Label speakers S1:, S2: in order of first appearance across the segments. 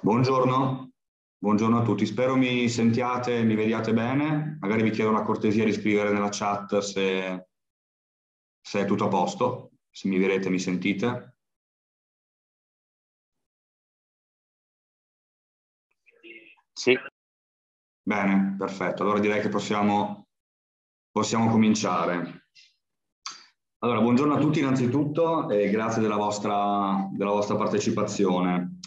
S1: Buongiorno, buongiorno a tutti. Spero mi sentiate, mi vediate bene. Magari vi chiedo una cortesia di scrivere nella chat se, se è tutto a posto, se mi vedete, mi sentite.
S2: Sì.
S1: Bene, perfetto. Allora direi che possiamo, possiamo cominciare. Allora, buongiorno a tutti innanzitutto e grazie della vostra, della vostra partecipazione.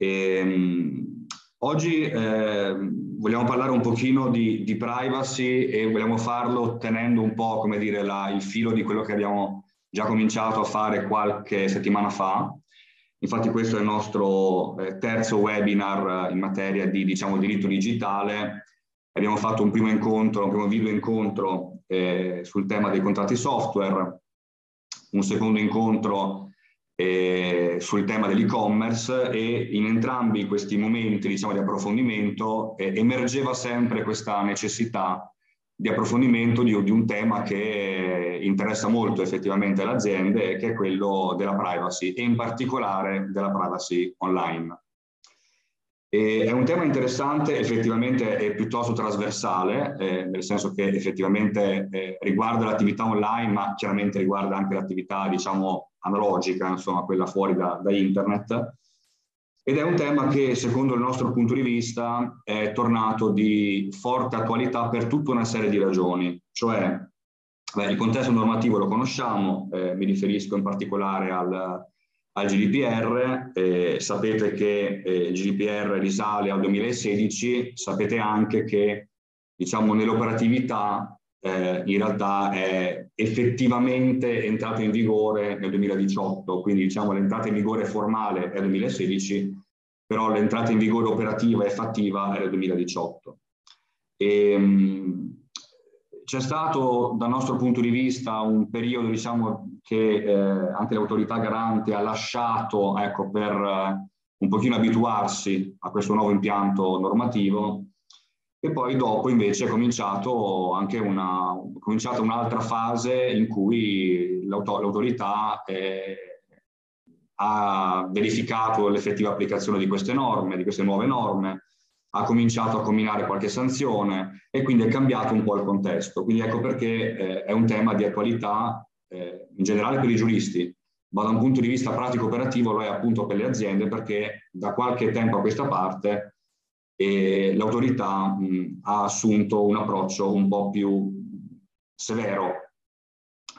S1: E, um, oggi eh, vogliamo parlare un pochino di, di, privacy e vogliamo farlo tenendo un po', come dire, la, il filo di quello che abbiamo già cominciato a fare qualche settimana fa. Infatti questo è il nostro eh, terzo webinar in materia di diciamo, diritto digitale. Abbiamo fatto un primo incontro, un primo video incontro eh, sul tema dei contratti software, un secondo incontro eh, sul tema dell'e-commerce e in entrambi questi momenti diciamo, di approfondimento eh, emergeva sempre questa necessità di approfondimento di, di, un tema che interessa molto effettivamente le aziende, che è quello della privacy e in particolare della privacy online. E è un tema interessante, effettivamente è piuttosto trasversale, eh, nel senso che effettivamente eh, riguarda l'attività online, ma chiaramente riguarda anche l'attività, diciamo, analogica, insomma, quella fuori da, da, internet. Ed è un tema che, secondo il nostro punto di vista, è tornato di forte attualità per tutta una serie di ragioni. Cioè, beh, il contesto normativo lo conosciamo, eh, mi riferisco in particolare al al GDPR, eh, sapete che eh, il GDPR risale al 2016, sapete anche che diciamo, nell'operatività eh, in realtà è effettivamente entrato in vigore nel 2018, quindi diciamo l'entrata in vigore formale è il 2016, però l'entrata in vigore operativa e fattiva è nel 2018. E, ehm, c'è stato dal nostro punto di vista un periodo diciamo, che eh, anche l'autorità garante ha lasciato ecco, per eh, un pochino abituarsi a questo nuovo impianto normativo e poi dopo invece è cominciato anche una, cominciata un'altra fase in cui l'autorità eh, ha verificato l'effettiva applicazione di queste norme, di queste nuove norme, ha cominciato a combinare qualche sanzione e quindi è cambiato un po' il contesto. Quindi ecco perché eh, è un tema di attualità eh, in generale per i giuristi, ma da un punto di vista pratico operativo lo è appunto per le aziende perché da qualche tempo a questa parte eh, l'autorità mh, ha assunto un approccio un po' più severo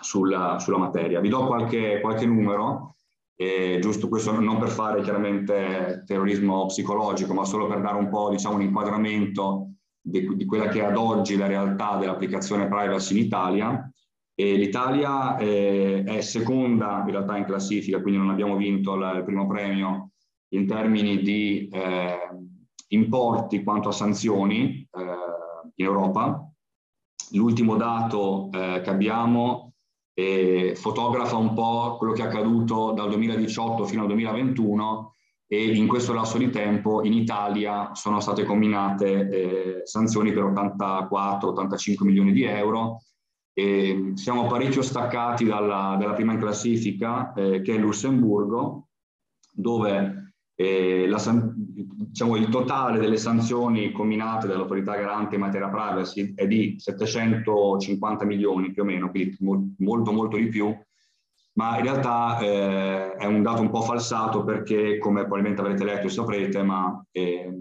S1: sulla, sulla materia. Vi do qualche, qualche numero e giusto questo non per fare chiaramente terrorismo psicologico, ma solo per dare un po' diciamo, un inquadramento di, di quella che è ad oggi la realtà dell'applicazione privacy in Italia. E L'Italia eh, è seconda in realtà in classifica, quindi non abbiamo vinto il primo premio in termini di eh, importi quanto a sanzioni eh, in Europa. L'ultimo dato eh, che abbiamo eh, fotografa un po' quello che è accaduto dal 2018 fino al 2021 e in questo lasso di tempo in Italia sono state combinate eh, sanzioni per 84-85 milioni di euro. E siamo parecchio staccati dalla, dalla prima in classifica, eh, che è Lussemburgo, dove eh, la, diciamo, il totale delle sanzioni combinate dall'autorità garante in materia privacy è di 750 milioni più o meno, quindi molto molto di più, ma in realtà eh, è un dato un po' falsato perché, come probabilmente avrete letto e saprete, ma eh,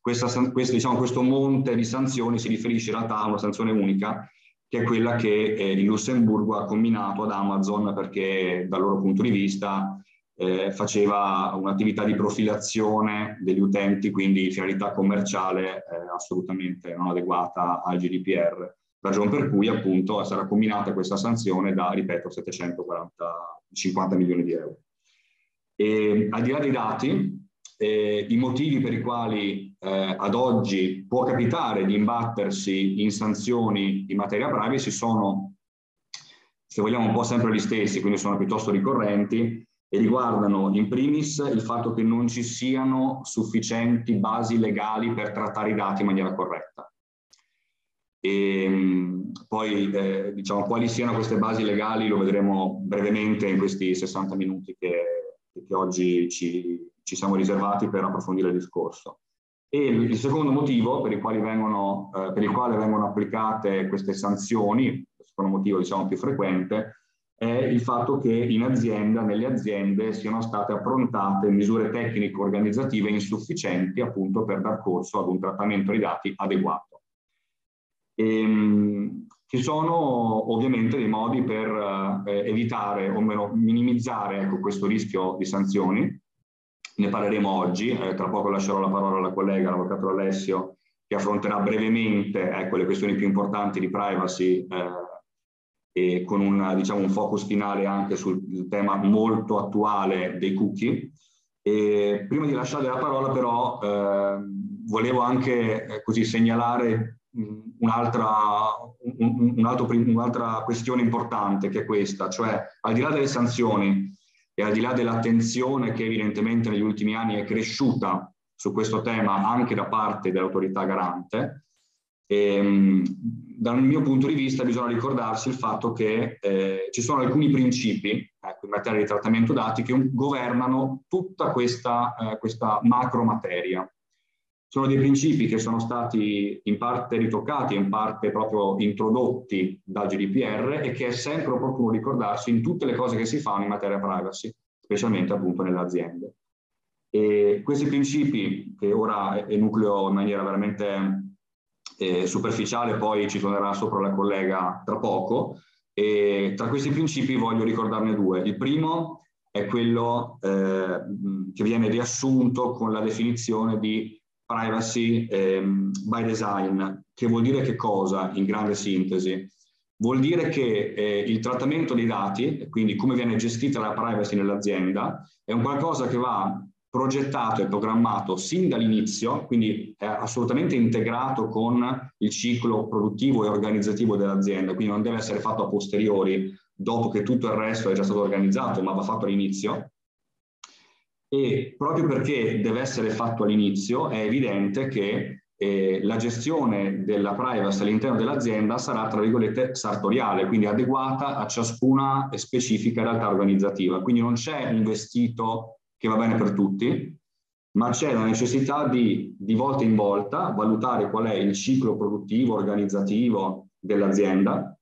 S1: questa, questo, diciamo, questo monte di sanzioni si riferisce in realtà a una sanzione unica che è quella che eh, il Lussemburgo ha combinato ad Amazon perché dal loro punto di vista eh, faceva un'attività di profilazione degli utenti, quindi finalità commerciale eh, assolutamente non adeguata al GDPR, ragione per cui appunto sarà combinata questa sanzione da, ripeto, 750 milioni di euro. E, al di là dei dati, eh, i motivi per i quali eh, ad oggi può capitare di imbattersi in sanzioni in materia privacy sono, se vogliamo, un po' sempre gli stessi, quindi sono piuttosto ricorrenti, e riguardano in primis il fatto che non ci siano sufficienti basi legali per trattare i dati in maniera corretta. E ehm, poi eh, diciamo quali siano queste basi legali lo vedremo brevemente in questi 60 minuti che, che oggi ci, ci siamo riservati per approfondire il discorso. E il, secondo motivo per il, vengono, eh, per il quale vengono applicate queste sanzioni, il secondo motivo diciamo più frequente, è il fatto che in azienda, nelle aziende, siano state approntate misure tecniche organizzative insufficienti appunto per dar corso ad un trattamento dei dati adeguato. E, ehm, ci sono ovviamente dei modi per eh, evitare o meno minimizzare ecco, questo rischio di sanzioni. Ne parleremo oggi, eh, tra poco lascerò la parola alla collega, l'avvocato Alessio, che affronterà brevemente ecco, le questioni più importanti di privacy eh, e con un, diciamo, un focus finale anche sul tema molto attuale dei cookie. E prima di lasciare la parola però eh, volevo anche eh, così segnalare un'altra, un, un altro, un'altra questione importante che è questa, cioè al di là delle sanzioni e al di là dell'attenzione che evidentemente negli ultimi anni è cresciuta su questo tema anche da parte dell'autorità garante, ehm, dal mio punto di vista bisogna ricordarsi il fatto che eh, ci sono alcuni principi ecco, in materia di trattamento dati che governano tutta questa, eh, questa macro materia. Sono dei principi che sono stati in parte ritoccati in parte proprio introdotti dal GDPR e che è sempre opportuno ricordarsi in tutte le cose che si fanno in materia privacy, specialmente appunto nelle aziende. E questi principi, che ora enucleo in maniera veramente eh, superficiale, poi ci tornerà sopra la collega tra poco. E tra questi principi voglio ricordarne due. Il primo è quello eh, che viene riassunto con la definizione di privacy eh, by design, che vuol dire che cosa in grande sintesi? Vuol dire che eh, il trattamento dei dati, quindi come viene gestita la privacy nell'azienda, è un qualcosa che va progettato e programmato sin dall'inizio, quindi è assolutamente integrato con il ciclo produttivo e organizzativo dell'azienda, quindi non deve essere fatto a posteriori, dopo che tutto il resto è già stato organizzato, ma va fatto all'inizio. E proprio perché deve essere fatto all'inizio, è evidente che eh, la gestione della privacy all'interno dell'azienda sarà, tra virgolette, sartoriale, quindi adeguata a ciascuna specifica realtà organizzativa. Quindi non c'è un vestito che va bene per tutti, ma c'è la necessità di, di volta in volta, valutare qual è il ciclo produttivo, organizzativo dell'azienda,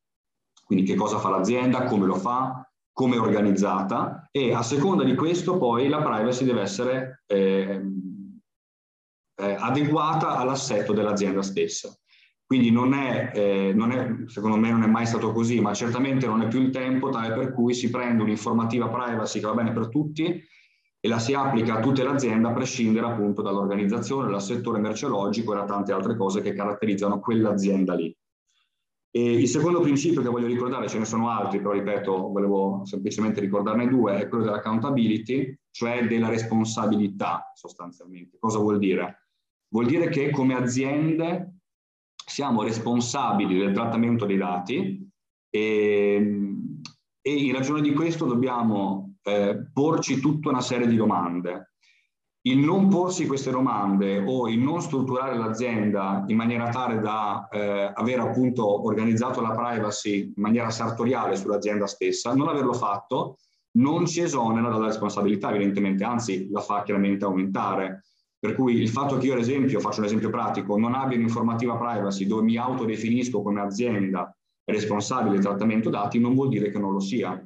S1: quindi che cosa fa l'azienda, come lo fa, come è organizzata e a seconda di questo poi la privacy deve essere eh, eh, adeguata all'assetto dell'azienda stessa. Quindi non è, eh, non è, secondo me non è mai stato così, ma certamente non è più il tempo tale per cui si prende un'informativa privacy che va bene per tutti e la si applica a tutte le aziende a prescindere appunto dall'organizzazione, dal settore merceologico e da tante altre cose che caratterizzano quell'azienda lì. E il secondo principio che voglio ricordare, ce ne sono altri, però ripeto, volevo semplicemente ricordarne due, è quello dell'accountability, cioè della responsabilità sostanzialmente. Cosa vuol dire? Vuol dire che come aziende siamo responsabili del trattamento dei dati e, e in ragione di questo dobbiamo eh, porci tutta una serie di domande. Il non porsi queste domande o il non strutturare l'azienda in maniera tale da eh, aver appunto organizzato la privacy in maniera sartoriale sull'azienda stessa, non averlo fatto non ci esonera dalla responsabilità evidentemente, anzi la fa chiaramente aumentare. Per cui il fatto che io ad esempio, faccio un esempio pratico, non abbia un'informativa privacy dove mi autodefinisco come azienda responsabile del trattamento dati non vuol dire che non lo sia.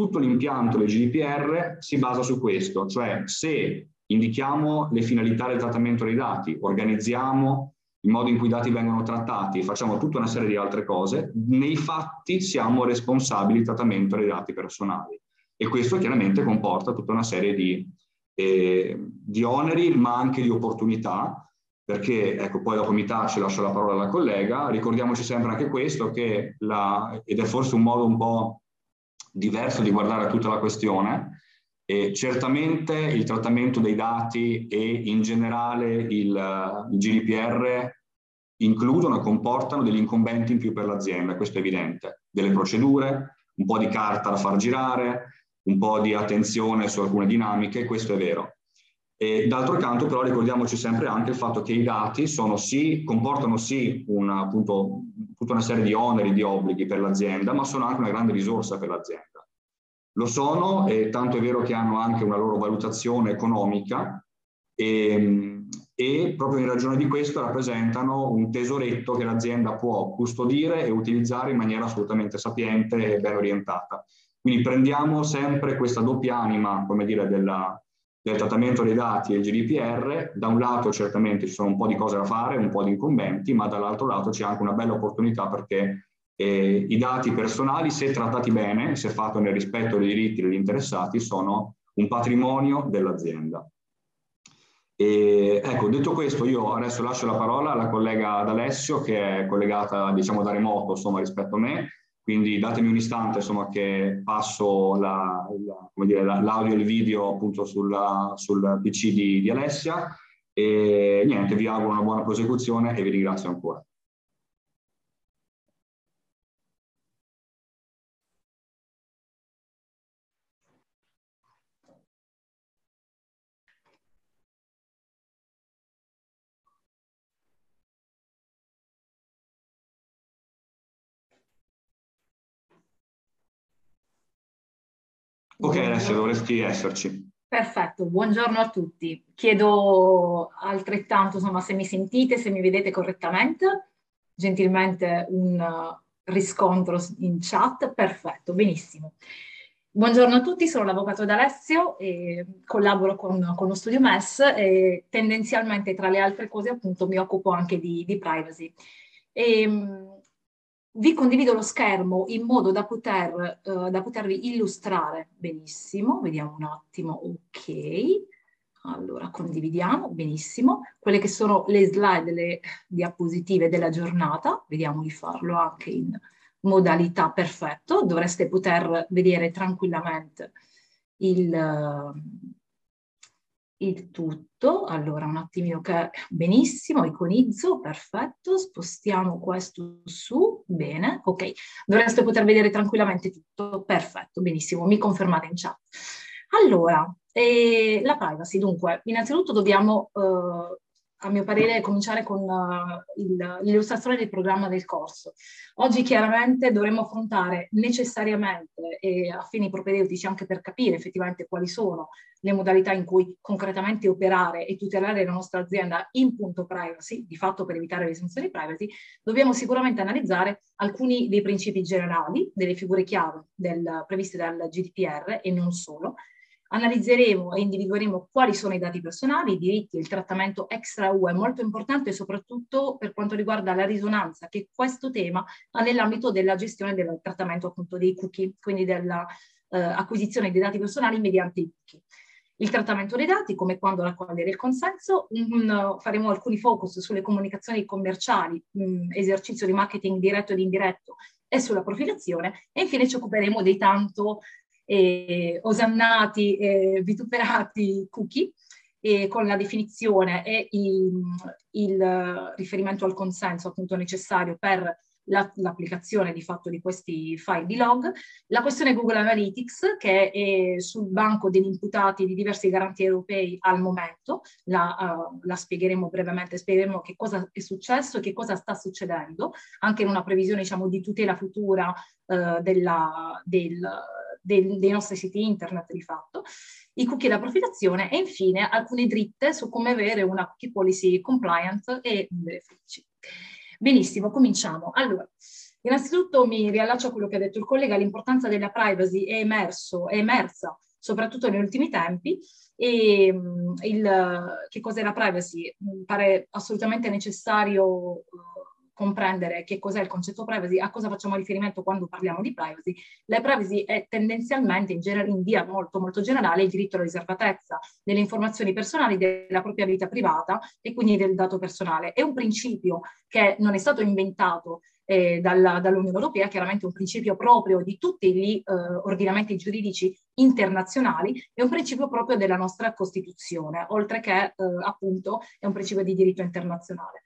S1: Tutto l'impianto del GDPR si basa su questo, cioè se indichiamo le finalità del trattamento dei dati, organizziamo il modo in cui i dati vengono trattati, facciamo tutta una serie di altre cose, nei fatti siamo responsabili del trattamento dei dati personali. E questo chiaramente comporta tutta una serie di, eh, di oneri, ma anche di opportunità, perché, ecco, poi dopo mi taccio, lascio la parola alla collega, ricordiamoci sempre anche questo, che la, ed è forse un modo un po' diverso di guardare tutta la questione. E certamente il trattamento dei dati e in generale il, il GDPR includono e comportano degli incombenti in più per l'azienda, questo è evidente, delle procedure, un po' di carta da far girare, un po' di attenzione su alcune dinamiche, questo è vero. E d'altro canto però ricordiamoci sempre anche il fatto che i dati sì, comportano sì una, appunto, tutta una serie di oneri, di obblighi per l'azienda, ma sono anche una grande risorsa per l'azienda. lo sono, e tanto è vero che hanno anche una loro valutazione economica e, ehm, e proprio in ragione di questo rappresentano un tesoretto che l'azienda può custodire e utilizzare in maniera assolutamente sapiente e ben orientata. Quindi prendiamo sempre questa doppia anima, come dire, della, del trattamento dei dati e il GDPR, da un lato certamente ci sono un po' di cose da fare, un po' di incombenti, ma dall'altro lato c'è anche una bella opportunità perché eh, i dati personali, se trattati bene, se fatto nel rispetto dei diritti degli interessati, sono un patrimonio dell'azienda. E, ecco, detto questo, io adesso lascio la parola alla collega D'Alessio, che è collegata, diciamo, da remoto, insomma, rispetto a me, quindi datemi un istante, insomma, che passo la, la, dire, l'audio e il video appunto sulla, sul PC di, di Alessia e niente, vi auguro una buona prosecuzione e vi ringrazio ancora. Ok, adesso dovresti esserci.
S3: Perfetto, buongiorno a tutti. Chiedo altrettanto, insomma, se mi sentite, se mi vedete correttamente, gentilmente un riscontro in chat. Perfetto, benissimo. Buongiorno a tutti, sono l'avvocato D'Alessio e collaboro con, con, lo studio MES e tendenzialmente tra le altre cose appunto mi occupo anche di, di privacy. E, ehm, vi condivido lo schermo in modo da, poter, uh, da potervi illustrare benissimo. Vediamo un attimo, ok. Allora, condividiamo, benissimo. Quelle che sono le slide, le diapositive della giornata. Vediamo di farlo anche in modalità perfetto. Dovreste poter vedere tranquillamente il, il tutto. Allora, un attimino che benissimo, iconizzo, perfetto, spostiamo questo su, bene, ok. Dovreste poter vedere tranquillamente tutto, perfetto, benissimo, mi confermate in chat. Allora, eh, la privacy, dunque, innanzitutto dobbiamo eh, a mio parere, cominciare con uh, l'illustrazione del programma del corso. Oggi chiaramente dovremo affrontare necessariamente, e a fini propedeutici anche per capire effettivamente quali sono le modalità in cui concretamente operare e tutelare la nostra azienda in punto privacy, di fatto per evitare le sanzioni privacy, dobbiamo sicuramente analizzare alcuni dei principi generali, delle figure chiave del, previste dal GDPR e non solo, Analizzeremo e individueremo quali sono i dati personali, i diritti il trattamento extra UE, molto importante soprattutto per quanto riguarda la risonanza che questo tema ha nell'ambito della gestione del trattamento appunto dei cookie, quindi dell'acquisizione eh, dei dati personali mediante i cookie. Il trattamento dei dati, come quando raccogliere il consenso, um, faremo alcuni focus sulle comunicazioni commerciali, um, esercizio di marketing diretto ed indiretto e sulla profilazione e infine ci occuperemo dei tanto eh, osannati e vituperati cookie e con la definizione e il, il, riferimento al consenso appunto necessario per la, l'applicazione di fatto di questi file di log, la questione Google Analytics che è sul banco degli imputati di diversi garanti europei al momento, la, uh, la spiegheremo brevemente, spiegheremo che cosa è successo e che cosa sta succedendo, anche in una previsione diciamo di tutela futura uh, della, del, dei, dei nostri siti internet di fatto, i cookie da profilazione e infine alcune dritte su come avere una cookie policy compliant e benefici. Benissimo, cominciamo. Allora, innanzitutto mi riallaccio a quello che ha detto il collega, l'importanza della privacy è, emerso, è emersa soprattutto negli ultimi tempi e il, che cos'è la privacy? Mi pare assolutamente necessario comprendere che cos'è il concetto privacy, a cosa facciamo riferimento quando parliamo di privacy. La privacy è tendenzialmente, in, gener- in via molto, molto generale, il diritto alla riservatezza delle informazioni personali, della propria vita privata e quindi del dato personale. È un principio che non è stato inventato eh, dalla, dall'Unione Europea, chiaramente un principio proprio di tutti gli eh, ordinamenti giuridici internazionali, è un principio proprio della nostra Costituzione, oltre che eh, appunto è un principio di diritto internazionale.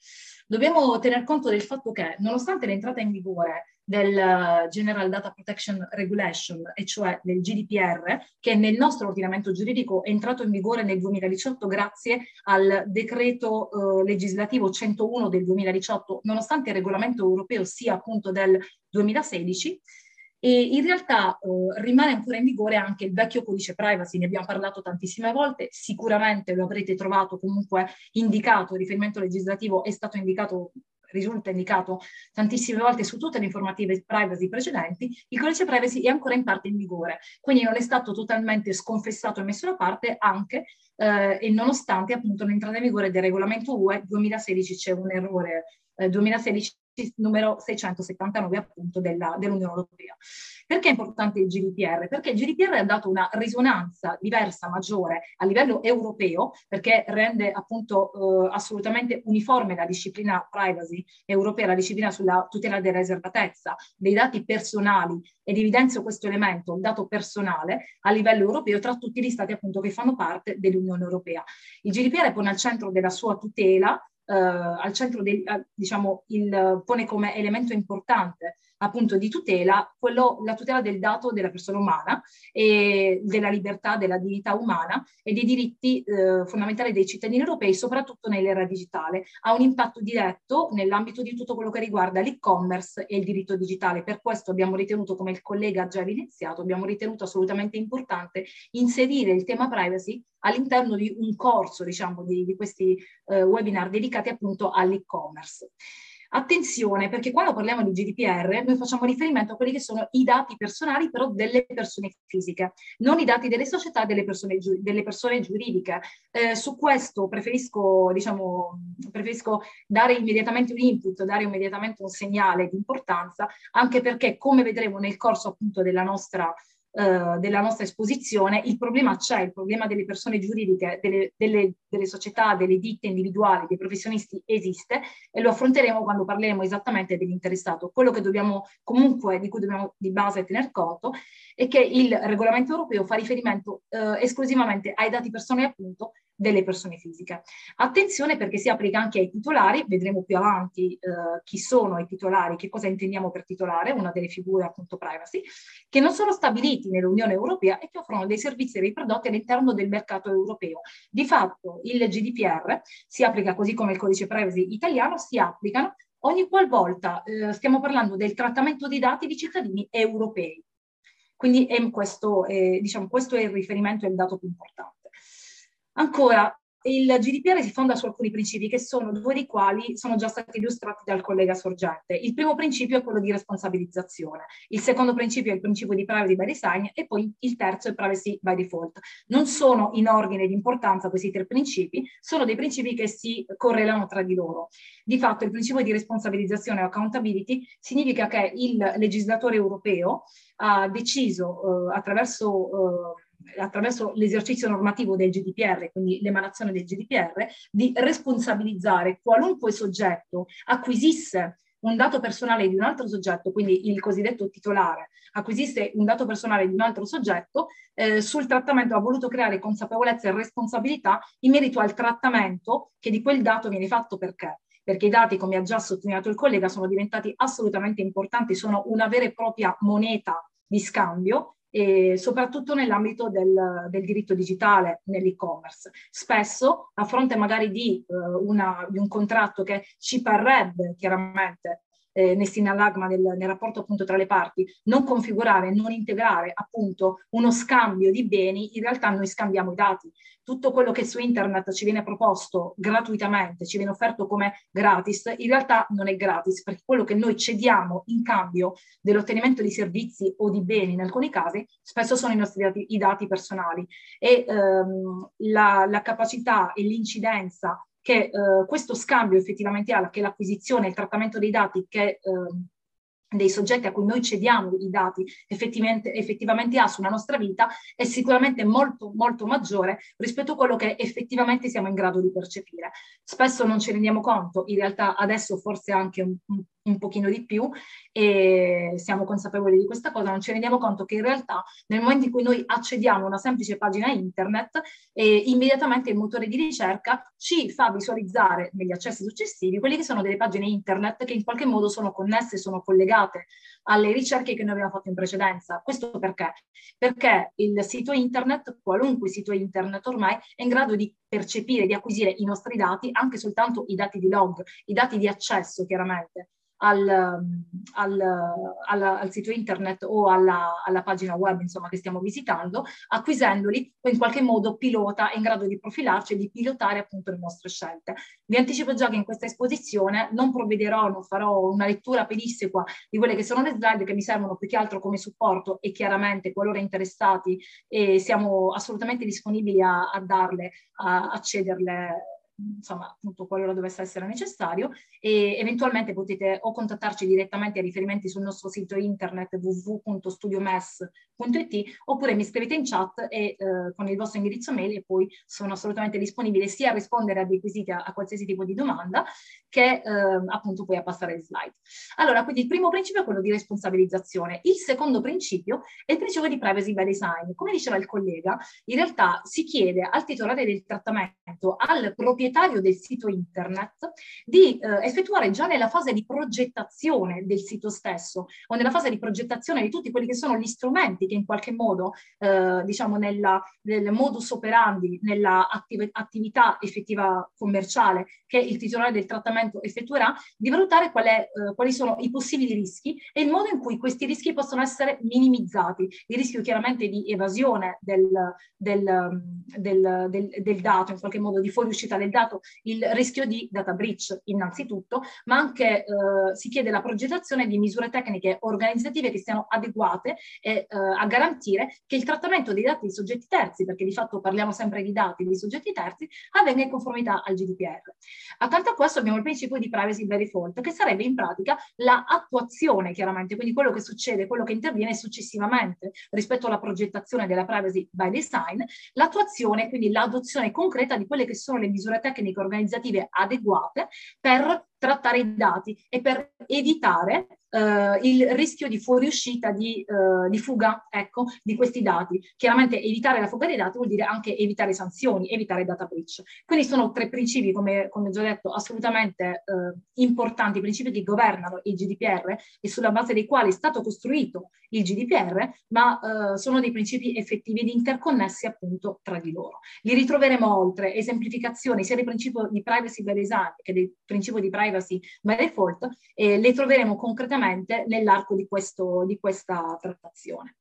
S3: Dobbiamo tener conto del fatto che, nonostante l'entrata in vigore del General Data Protection Regulation, e cioè del GDPR, che nel nostro ordinamento giuridico è entrato in vigore nel 2018 grazie al decreto eh, legislativo 101 del 2018, nonostante il regolamento europeo sia appunto del 2016, E in realtà eh, rimane ancora in vigore anche il vecchio codice privacy, ne abbiamo parlato tantissime volte, sicuramente lo avrete trovato comunque indicato, il riferimento legislativo è stato indicato risulta indicato tantissime volte su tutte le informative privacy precedenti, il codice privacy è ancora in parte in vigore, quindi non è stato totalmente sconfessato e messo da parte anche eh, e nonostante appunto l'entrata in vigore del regolamento UE 2016 c'è un errore eh, 2016 numero 679 appunto della, dell'Unione Europea. Perché è importante il GDPR? Perché il GDPR ha dato una risonanza diversa, maggiore a livello europeo, perché rende appunto eh, assolutamente uniforme la disciplina privacy europea, la disciplina sulla tutela della riservatezza dei dati personali ed evidenzio questo elemento, il dato personale, a livello europeo tra tutti gli stati appunto che fanno parte dell'Unione Europea. Il GDPR pone al centro della sua tutela eh, al centro del, eh, diciamo, il, pone come elemento importante appunto di tutela quello, la tutela del dato della persona umana e della libertà, della dignità umana e dei diritti eh, fondamentali dei cittadini europei, soprattutto nell'era digitale. Ha un impatto diretto nell'ambito di tutto quello che riguarda l'e-commerce e il diritto digitale. Per questo abbiamo ritenuto, come il collega ha già evidenziato, abbiamo ritenuto assolutamente importante inserire il tema privacy all'interno di un corso, diciamo, di, di questi eh, webinar dedicati appunto all'e-commerce. Attenzione, perché quando parliamo di GDPR noi facciamo riferimento a quelli che sono i dati personali però delle persone fisiche, non i dati delle società delle persone, delle persone giuridiche. Eh, su questo preferisco, diciamo, preferisco dare immediatamente un input, dare immediatamente un segnale di importanza, anche perché come vedremo nel corso appunto della nostra eh, della nostra esposizione, il problema c'è, il problema delle persone giuridiche, delle, delle, delle, società, delle ditte individuali, dei professionisti esiste e lo affronteremo quando parleremo esattamente dell'interessato. Quello che dobbiamo comunque, di cui dobbiamo di base tener conto, è che il regolamento europeo fa riferimento eh, esclusivamente ai dati personali appunto delle persone fisiche. Attenzione perché si applica anche ai titolari, vedremo più avanti eh, chi sono i titolari, che cosa intendiamo per titolare, una delle figure appunto privacy, che non sono stabiliti nell'Unione Europea e che offrono dei servizi e dei prodotti all'interno del mercato europeo. Di fatto il GDPR si applica così come il codice privacy italiano, si applicano ogni qualvolta eh, stiamo parlando del trattamento dei dati di cittadini europei. Quindi questo, eh, diciamo, questo è il riferimento e il dato più importante. Ancora, il GDPR si fonda su alcuni principi che sono due dei quali sono già stati illustrati dal collega Sorgente. Il primo principio è quello di responsabilizzazione, il secondo principio è il principio di privacy by design e poi il terzo è privacy by default. Non sono in ordine di importanza questi tre principi, sono dei principi che si correlano tra di loro. Di fatto il principio di responsabilizzazione o accountability significa che il legislatore europeo ha deciso eh, attraverso eh, attraverso l'esercizio normativo del GDPR, quindi l'emanazione del GDPR, di responsabilizzare qualunque soggetto acquisisse un dato personale di un altro soggetto, quindi il cosiddetto titolare, acquisisse un dato personale di un altro soggetto, eh, sul trattamento ha voluto creare consapevolezza e responsabilità in merito al trattamento che di quel dato viene fatto perché. Perché i dati, come ha già sottolineato il collega, sono diventati assolutamente importanti, sono una vera e propria moneta di scambio e soprattutto nell'ambito del, del, diritto digitale, nell'e-commerce. Spesso, a fronte magari di, uh, una, di un contratto che ci parrebbe chiaramente eh, nel sinallagma nel, nel rapporto appunto tra le parti, non configurare, non integrare appunto uno scambio di beni, in realtà noi scambiamo i dati. Tutto quello che su internet ci viene proposto gratuitamente, ci viene offerto come gratis, in realtà non è gratis, perché quello che noi cediamo in cambio dell'ottenimento di servizi o di beni in alcuni casi, spesso sono i nostri dati, i dati personali. E ehm, la, la capacità e l'incidenza che eh, questo scambio effettivamente ha, che l'acquisizione e il trattamento dei dati che eh, dei soggetti a cui noi cediamo i dati effettivamente, effettivamente, ha sulla nostra vita è sicuramente molto, molto maggiore rispetto a quello che effettivamente siamo in grado di percepire. Spesso non ci rendiamo conto, in realtà adesso forse anche un, un un pochino di più e siamo consapevoli di questa cosa, non ci rendiamo conto che in realtà nel momento in cui noi accediamo a una semplice pagina internet, eh, immediatamente il motore di ricerca ci fa visualizzare negli accessi successivi quelli che sono delle pagine internet che in qualche modo sono connesse, sono collegate alle ricerche che noi abbiamo fatto in precedenza. Questo perché? Perché il sito internet, qualunque sito internet ormai, è in grado di percepire, di acquisire i nostri dati, anche soltanto i dati di log, i dati di accesso chiaramente al, al, al, al sito internet o alla, alla, pagina web insomma, che stiamo visitando, acquisendoli o in qualche modo pilota è in grado di profilarci e di pilotare appunto le nostre scelte. Vi anticipo già che in questa esposizione non provvederò, non farò una lettura pedissequa di quelle che sono le slide che mi servono più che altro come supporto e chiaramente qualora interessati eh, siamo assolutamente disponibili a, a darle, a, a cederle insomma, appunto, qualora dovesse essere necessario, e eventualmente potete o contattarci direttamente a riferimenti sul nostro sito internet www.studiomes.it oppure mi scrivete in chat e, eh, con il vostro indirizzo mail e poi sono assolutamente disponibile sia a rispondere a dei quesiti a, a qualsiasi tipo di domanda che eh, appunto poi a passare le slide. Allora, quindi il primo principio è quello di responsabilizzazione. Il secondo principio è il principio di privacy by design. Come diceva il collega, in realtà si chiede al titolare del trattamento, al proprietario proprietario del sito internet di eh, effettuare già nella fase di progettazione del sito stesso o nella fase di progettazione di tutti quelli che sono gli strumenti che in qualche modo, eh, diciamo, nella, nel modus operandi, nella attiv attività effettiva commerciale che il titolare del trattamento effettuerà, di valutare qual è, eh, quali sono i possibili rischi e il modo in cui questi rischi possono essere minimizzati. Il rischio chiaramente di evasione del, del, del, del dato, in qualche modo di fuoriuscita del dato il rischio di data breach innanzitutto, ma anche eh, si chiede la progettazione di misure tecniche organizzative che siano adeguate e, eh, a garantire che il trattamento dei dati di soggetti terzi, perché di fatto parliamo sempre di dati di soggetti terzi, avvenga in conformità al GDPR. Accanto a questo abbiamo il principio di privacy by default, che sarebbe in pratica l'attuazione chiaramente, quindi quello che succede, quello che interviene successivamente rispetto alla progettazione della privacy by design, l'attuazione, quindi l'adozione concreta di quelle che sono le misure tecniche organizzative adeguate per trattare i dati e per evitare eh, il rischio di fuoriuscita di, eh, di, fuga ecco, di questi dati. Chiaramente evitare la fuga dei dati vuol dire anche evitare sanzioni, evitare data breach. Quindi sono tre principi, come, come già detto, assolutamente eh, importanti, principi che governano il GDPR e sulla base dei quali è stato costruito il GDPR, ma eh, sono dei principi effettivi ed interconnessi appunto tra di loro. Li ritroveremo oltre esemplificazioni sia del principio di privacy by design che del principio di privacy by default, e le troveremo concretamente nell'arco di, di questa trattazione.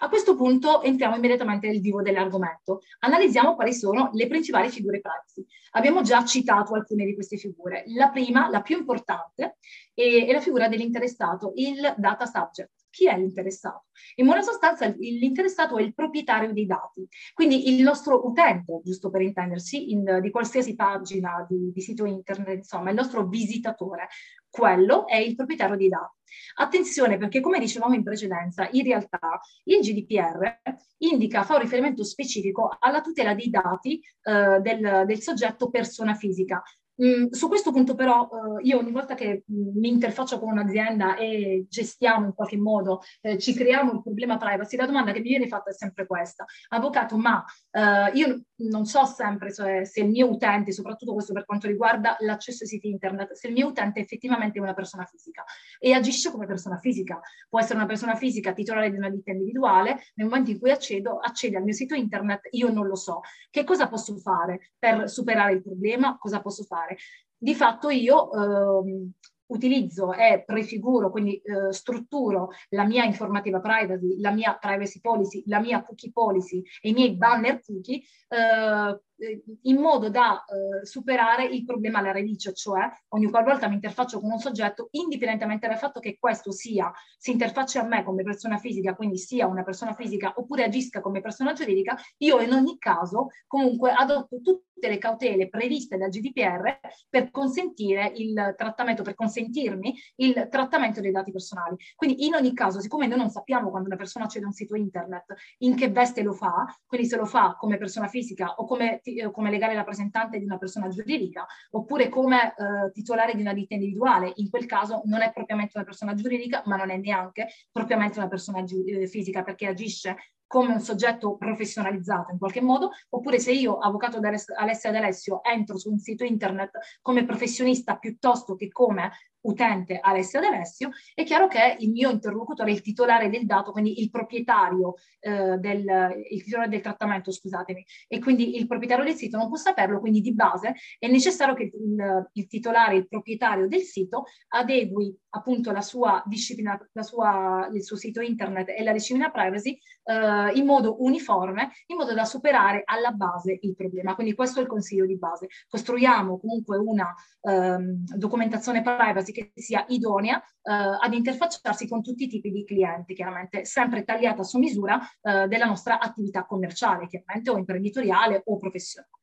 S3: A questo punto entriamo immediatamente nel vivo dell'argomento. Analizziamo quali sono le principali figure privacy. Abbiamo già citato alcune di queste figure. La prima, la più importante, è, è la figura dell'interessato, il data subject. Chi è l'interessato? In buona sostanza l'interessato è il proprietario dei dati, quindi il nostro utente, giusto per intendersi, in, di qualsiasi pagina di, di sito internet, insomma, il nostro visitatore, quello è il proprietario dei dati. Attenzione perché come dicevamo in precedenza, in realtà il GDPR indica, fa un riferimento specifico alla tutela dei dati eh, del, del soggetto persona fisica, Mm, su questo punto però uh, io ogni volta che mm, mi interfaccio con un'azienda e gestiamo in qualche modo, eh, ci creiamo il problema privacy, la domanda che mi viene fatta è sempre questa. Avvocato, ma uh, io non so sempre cioè, se il mio utente, soprattutto questo per quanto riguarda l'accesso ai siti internet, se il mio utente è effettivamente una persona fisica e agisce come persona fisica. Può essere una persona fisica titolare di una ditta individuale, nel momento in cui accedo, accede al mio sito internet, io non lo so. Che cosa posso fare per superare il problema? Cosa posso fare? fare. Di fatto io ehm, utilizzo e prefiguro, quindi eh, strutturo la mia informativa privacy, la mia privacy policy, la mia cookie policy e i miei banner cookie eh, in modo da eh, superare il problema alla radice, cioè ogni qualvolta mi interfaccio con un soggetto, indipendentemente dal fatto che questo sia, si interfaccia a me come persona fisica, quindi sia una persona fisica oppure agisca come persona giuridica, io in ogni caso comunque adotto tutte le cautele previste dal GDPR per consentire il trattamento, per consentirmi il trattamento dei dati personali. Quindi in ogni caso, siccome noi non sappiamo quando una persona accede a un sito internet in che veste lo fa, quindi se lo fa come persona fisica o come come legale rappresentante di una persona giuridica, oppure come eh, titolare di una ditta individuale. In quel caso non è propriamente una persona giuridica, ma non è neanche propriamente una persona eh, fisica, perché agisce come un soggetto professionalizzato in qualche modo, oppure se io, avvocato Alessia D'Alessio, entro su un sito internet come professionista piuttosto che come utente Alessia D'Alessio, è chiaro che il mio interlocutore il titolare del dato, quindi il proprietario, eh, del, il titolare del trattamento, scusatemi, e quindi il proprietario del sito non può saperlo, quindi di base è necessario che il, il titolare, il proprietario del sito adegui appunto la sua disciplina, la sua, il suo sito internet e la disciplina privacy eh, in modo uniforme, in modo da superare alla base il problema. Quindi questo è il consiglio di base. Costruiamo comunque una ehm, documentazione privacy che sia idonea eh, ad interfacciarsi con tutti i tipi di clienti, chiaramente sempre tagliata su misura eh, della nostra attività commerciale, chiaramente o imprenditoriale o professionale.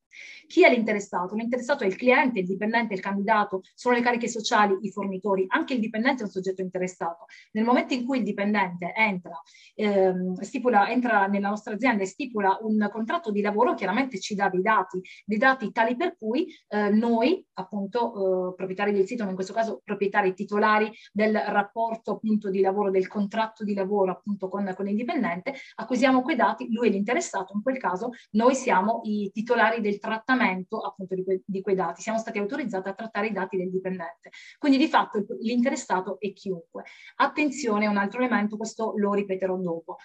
S3: Chi è l'interessato? L'interessato è il cliente, il dipendente, il candidato, sono le cariche sociali, i fornitori, anche il dipendente è un soggetto interessato. Nel momento in cui il dipendente entra, ehm, stipula, entra nella nostra azienda e stipula un contratto di lavoro, chiaramente ci dà dei dati, dei dati tali per cui eh, noi, appunto, eh, proprietari del sito, ma in questo caso proprietari titolari del rapporto appunto di lavoro, del contratto di lavoro appunto con, con il dipendente, acquisiamo quei dati, lui è l'interessato, in quel caso noi siamo i titolari del trattamento appunto di, que, di, quei dati, siamo stati autorizzati a trattare i dati del dipendente. Quindi di fatto l'interessato è chiunque. Attenzione, un altro elemento, questo lo ripeterò dopo.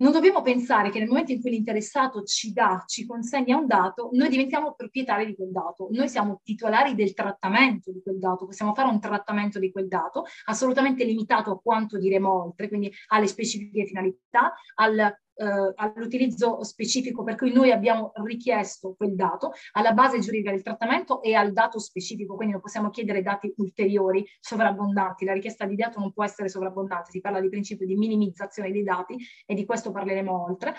S3: Non dobbiamo pensare che nel momento in cui l'interessato ci dà, ci consegna un dato, noi diventiamo proprietari di quel dato. Noi siamo titolari del trattamento di quel dato, possiamo fare un trattamento di quel dato assolutamente limitato a quanto diremo oltre, quindi alle specifiche finalità, al eh, all'utilizzo specifico per cui noi abbiamo richiesto quel dato, alla base giuridica del trattamento e al dato specifico, quindi non possiamo chiedere dati ulteriori sovrabbondanti, la richiesta di dato non può essere sovrabbondante, si parla di principio di minimizzazione dei dati e di questo parleremo oltre.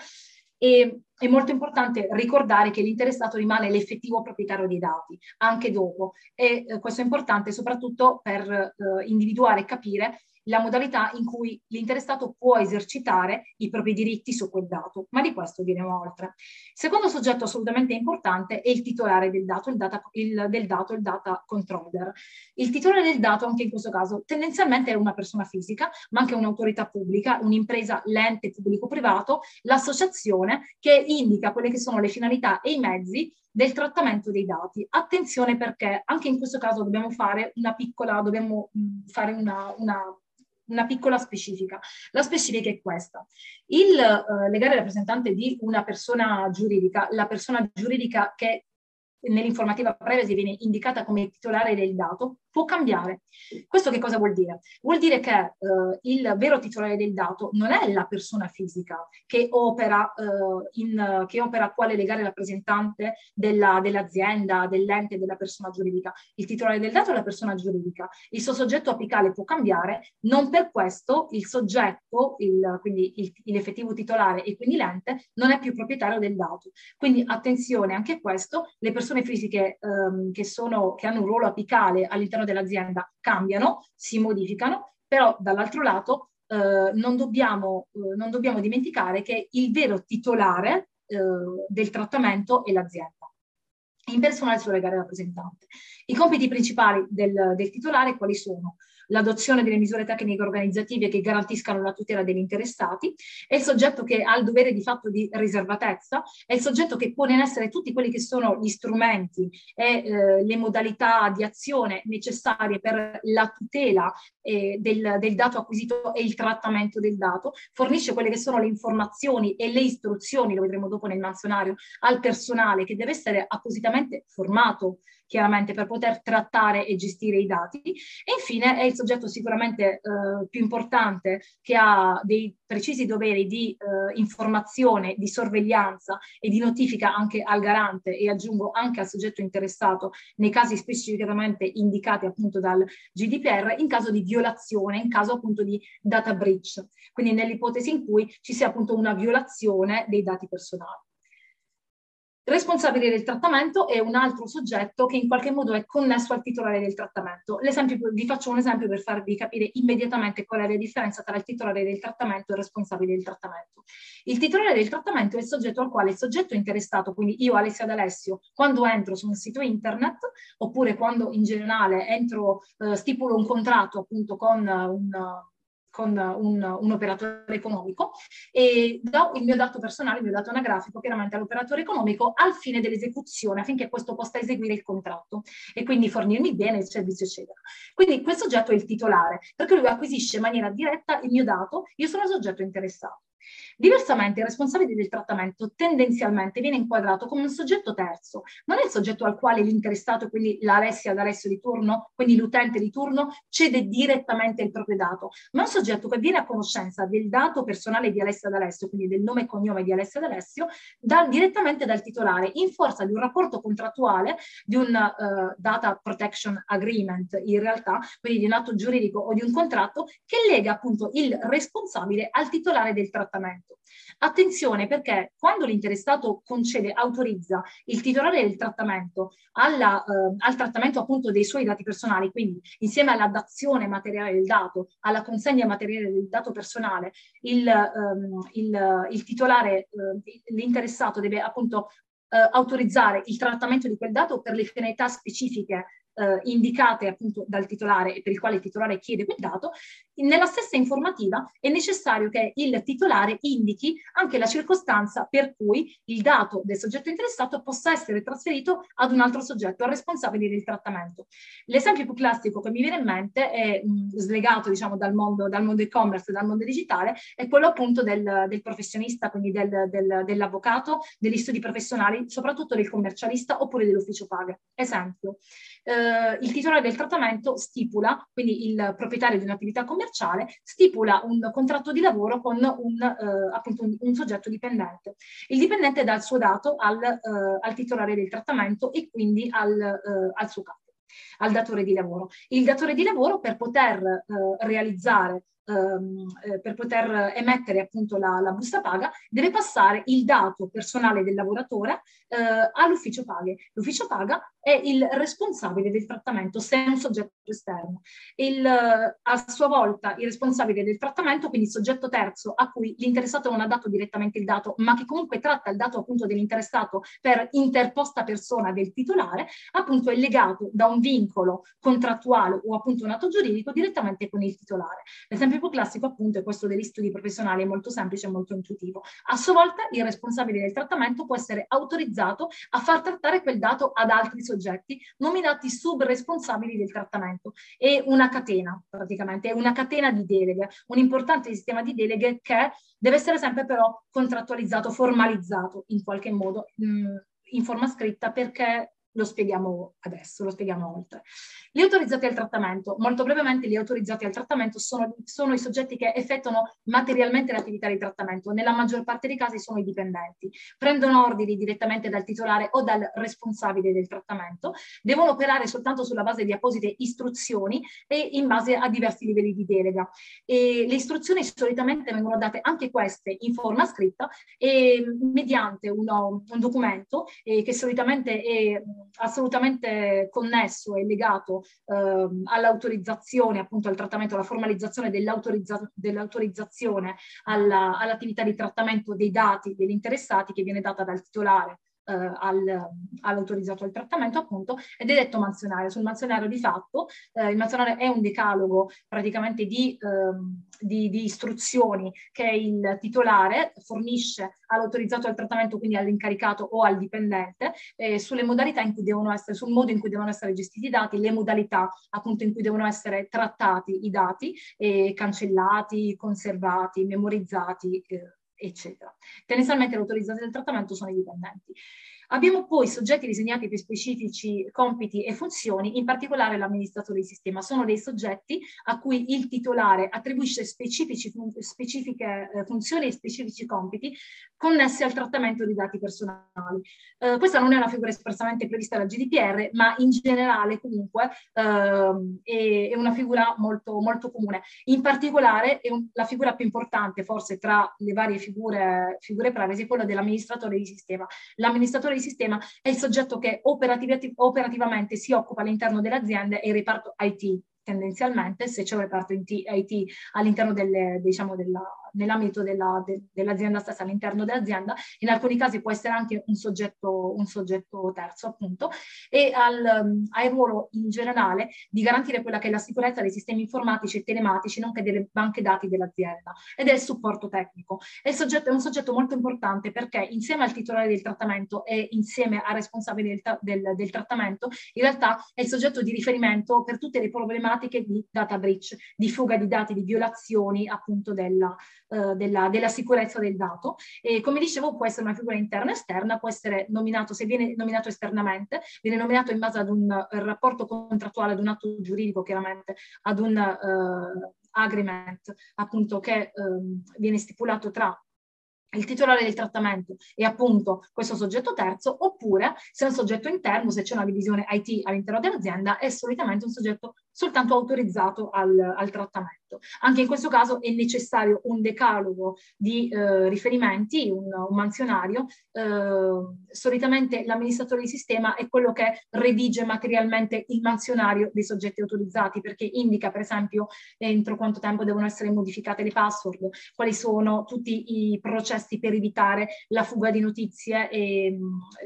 S3: E è molto importante ricordare che l'interessato rimane l'effettivo proprietario dei dati anche dopo e eh, questo è importante soprattutto per eh, individuare e capire la modalità in cui l'interessato può esercitare i propri diritti su quel dato, ma di questo diremo oltre. secondo soggetto assolutamente importante è il titolare del dato, il data, il, del dato, il data controller. Il titolare del dato, anche in questo caso, tendenzialmente è una persona fisica, ma anche un'autorità pubblica, un'impresa, l'ente pubblico-privato, l'associazione che indica quelle che sono le finalità e i mezzi del trattamento dei dati. Attenzione perché anche in questo caso dobbiamo fare una piccola, dobbiamo fare una, una una piccola specifica. La specifica è questa. Il eh, legale rappresentante di una persona giuridica, la persona giuridica che nell'informativa privacy viene indicata come titolare del dato, può cambiare. Questo che cosa vuol dire? Vuol dire che eh, il vero titolare del dato non è la persona fisica che opera, eh, in, che opera quale legale rappresentante della, dell'azienda, dell'ente, della persona giuridica. Il titolare del dato è la persona giuridica. Il suo soggetto apicale può cambiare, non per questo il soggetto, il, quindi il, l'effettivo titolare e quindi l'ente, non è più proprietario del dato. Quindi attenzione anche a questo, le persone fisiche ehm, che, sono, che hanno un ruolo apicale all'interno all'interno dell'azienda cambiano, si modificano, però dall'altro lato eh, non, dobbiamo, eh, non, dobbiamo, dimenticare che il vero titolare eh, del trattamento è l'azienda. In personale sulla legale rappresentante. I compiti principali del, del titolare quali sono? L'adozione delle misure tecniche organizzative che garantiscano la tutela degli interessati, è il soggetto che ha il dovere di fatto di riservatezza, è il soggetto che pone in essere tutti quelli che sono gli strumenti e eh, le modalità di azione necessarie per la tutela eh, del, del dato acquisito e il trattamento del dato, fornisce quelle che sono le informazioni e le istruzioni, lo vedremo dopo nel mansionario, al personale che deve essere appositamente formato chiaramente per poter trattare e gestire i dati. E infine è il soggetto sicuramente eh, più importante che ha dei precisi doveri di eh, informazione, di sorveglianza e di notifica anche al garante e aggiungo anche al soggetto interessato nei casi specificamente indicati appunto dal GDPR in caso di violazione, in caso appunto di data breach, quindi nell'ipotesi in cui ci sia appunto una violazione dei dati personali. Responsabile del trattamento è un altro soggetto che in qualche modo è connesso al titolare del trattamento. vi faccio un esempio per farvi capire immediatamente qual è la differenza tra il titolare del trattamento e il responsabile del trattamento. Il titolare del trattamento è il soggetto al quale il soggetto interessato, quindi io Alessia D'Alessio, quando entro su un sito internet oppure quando in generale entro, eh, stipulo un contratto appunto con un con un, un, operatore economico e do il mio dato personale, il mio dato anagrafico chiaramente all'operatore economico al fine dell'esecuzione affinché questo possa eseguire il contratto e quindi fornirmi bene, il servizio eccetera. Quindi quel soggetto è il titolare perché lui acquisisce in maniera diretta il mio dato, io sono il soggetto interessato. Diversamente, il responsabile del trattamento tendenzialmente viene inquadrato come un soggetto terzo, non è il soggetto al quale l'interessato, quindi l'Alessia d'Alessio di turno, quindi l'utente di turno, cede direttamente il proprio dato, ma è un soggetto che viene a conoscenza del dato personale di Alessia d'Alessio, quindi del nome e cognome di Alessia d'Alessio, da, direttamente dal titolare, in forza di un rapporto contrattuale, di un uh, data protection agreement in realtà, quindi di un atto giuridico o di un contratto che lega appunto il responsabile al titolare del trattamento. Attenzione perché quando l'interessato concede, autorizza il titolare del trattamento alla, eh, al trattamento appunto dei suoi dati personali, quindi insieme alla dazione materiale del dato, alla consegna materiale del dato personale, il, ehm, il, il titolare, eh, l'interessato deve appunto eh, autorizzare il trattamento di quel dato per le finalità specifiche eh, indicate appunto dal titolare e per il quale il titolare chiede quel dato, nella stessa informativa è necessario che il titolare indichi anche la circostanza per cui il dato del soggetto interessato possa essere trasferito ad un altro soggetto, al responsabile del trattamento. L'esempio più classico che mi viene in mente è mh, slegato diciamo dal mondo, dal mondo e-commerce, dal mondo digitale, è quello appunto del, del professionista, quindi del, del, dell'avvocato, degli studi professionali, soprattutto del commercialista oppure dell'ufficio paga. Esempio, eh, il titolare del trattamento stipula, quindi il proprietario di un'attività commerciale, stipula un contratto di lavoro con un, eh, appunto un, un, soggetto dipendente. Il dipendente dà il suo dato al, eh, al titolare del trattamento e quindi al, eh, al suo capo al datore di lavoro. Il datore di lavoro per poter eh, realizzare ehm, eh, per poter emettere appunto la, la, busta paga, deve passare il dato personale del lavoratore eh, all'ufficio paghe. L'ufficio paga è il responsabile del trattamento se è un soggetto esterno. Il, a sua volta il responsabile del trattamento, quindi il soggetto terzo a cui l'interessato non ha dato direttamente il dato, ma che comunque tratta il dato appunto dell'interessato per interposta persona del titolare, appunto è legato da un vincolo contrattuale o appunto un atto giuridico direttamente con il titolare. L'esempio più classico appunto è questo degli studi professionali, è molto semplice e molto intuitivo. A sua volta il responsabile del trattamento può essere autorizzato a far trattare quel dato ad altri soggetti soggetti nominati subresponsabili del trattamento. È una catena, praticamente, è una catena di deleghe, un importante sistema di deleghe che deve essere sempre però contrattualizzato, formalizzato in qualche modo mh, in forma scritta perché lo spieghiamo adesso, lo spieghiamo oltre. Gli autorizzati al trattamento, molto brevemente, gli autorizzati al trattamento sono, sono, i soggetti che effettuano materialmente l'attività di trattamento, nella maggior parte dei casi sono i dipendenti, prendono ordini direttamente dal titolare o dal responsabile del trattamento, devono operare soltanto sulla base di apposite istruzioni e in base a diversi livelli di delega. E le istruzioni solitamente vengono date anche queste in forma scritta e mediante uno, un documento eh, che solitamente è assolutamente connesso e legato eh, all'autorizzazione, appunto al trattamento, alla formalizzazione dell'autorizza dell'autorizzazione alla, all'attività di trattamento dei dati degli interessati che viene data dal titolare eh, al, all'autorizzato al trattamento appunto ed è detto mansionario. Sul mansionario di fatto eh, il mansionario è un decalogo praticamente di, ehm, di, di, istruzioni che il titolare fornisce all'autorizzato al trattamento, quindi all'incaricato o al dipendente, eh, sulle modalità in cui devono essere, sul modo in cui devono essere gestiti i dati, le modalità appunto in cui devono essere trattati i dati, cancellati, conservati, memorizzati eh, eccetera. Tendenzialmente l'autorizzati del trattamento sono i dipendenti. Abbiamo poi soggetti disegnati per specifici compiti e funzioni, in particolare l'amministratore di sistema. Sono dei soggetti a cui il titolare attribuisce specifiche eh, funzioni e specifici compiti connessi al trattamento di dati personali. Eh, questa non è una figura espressamente prevista dal GDPR, ma in generale comunque eh, è, una figura molto, molto comune. In particolare è un, la figura più importante forse tra le varie figure, figure privacy è quella dell'amministratore di sistema. L'amministratore di sistema è il soggetto che operativ operativamente si occupa all'interno delle aziende e il reparto IT tendenzialmente, se c'è un reparto IT all'interno delle, diciamo, della, nell'ambito della, de, dell'azienda stessa, all'interno dell'azienda, in alcuni casi può essere anche un soggetto, un soggetto terzo appunto, e al, il ruolo in generale di garantire quella che è la sicurezza dei sistemi informatici e telematici, nonché delle banche dati dell'azienda ed è il supporto tecnico. È, il soggetto, è un soggetto molto importante perché insieme al titolare del trattamento e insieme al responsabile del, del, del trattamento, in realtà è il soggetto di riferimento per tutte le problematiche di data breach, di fuga di dati, di violazioni appunto della, uh, della, della sicurezza del dato. E come dicevo può essere una figura interna o esterna, può essere nominato, se viene nominato esternamente, viene nominato in base ad un uh, rapporto contrattuale, ad un atto giuridico chiaramente, ad un uh, agreement appunto che um, viene stipulato tra il titolare del trattamento è appunto questo soggetto terzo, oppure se è un soggetto interno, se c'è una divisione IT all'interno dell'azienda, è solitamente un soggetto soltanto autorizzato al, al trattamento. Anche in questo caso è necessario un decalogo di eh, riferimenti, un, un mansionario. Eh, solitamente l'amministratore di sistema è quello che redige materialmente il mansionario dei soggetti autorizzati perché indica per esempio entro quanto tempo devono essere modificate le password, quali sono tutti i processi per evitare la fuga di notizie e,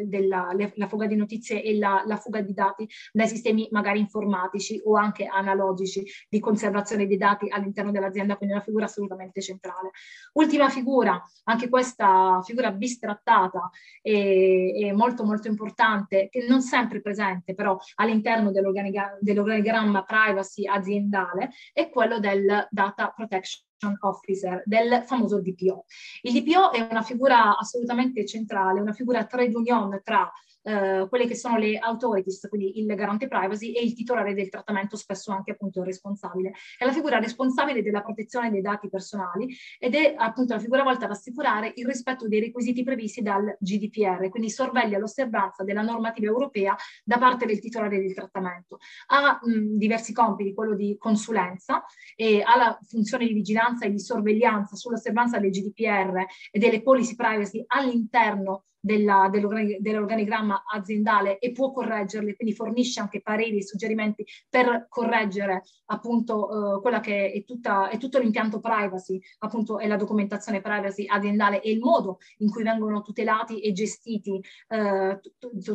S3: della, le, la fuga di notizie e la, la fuga di dati dai sistemi magari informatici o anche analogici di conservazione dei dati all'interno dell'azienda, quindi una figura assolutamente centrale. Ultima figura, anche questa figura bistrattata e, e molto molto importante, che non sempre presente però all'interno dell'organigramma privacy aziendale, è quello del data protection officer, del famoso DPO. Il DPO è una figura assolutamente centrale, una figura trade union tra eh, quelle che sono le authorities, quindi il garante privacy e il titolare del trattamento, spesso anche appunto il responsabile. È la figura responsabile della protezione dei dati personali ed è appunto la figura volta ad assicurare il rispetto dei requisiti previsti dal GDPR, quindi sorveglia l'osservanza della normativa europea da parte del titolare del trattamento. Ha mh, diversi compiti, quello di consulenza e ha la funzione di vigilanza e di sorveglianza sull'osservanza del GDPR e delle policy privacy all'interno della, dell'organigramma aziendale e può correggerle, quindi fornisce anche pareri e suggerimenti per correggere appunto eh, quella che è, tutta, è tutto l'impianto privacy, appunto è la documentazione privacy aziendale e il modo in cui vengono tutelati e gestiti, eh,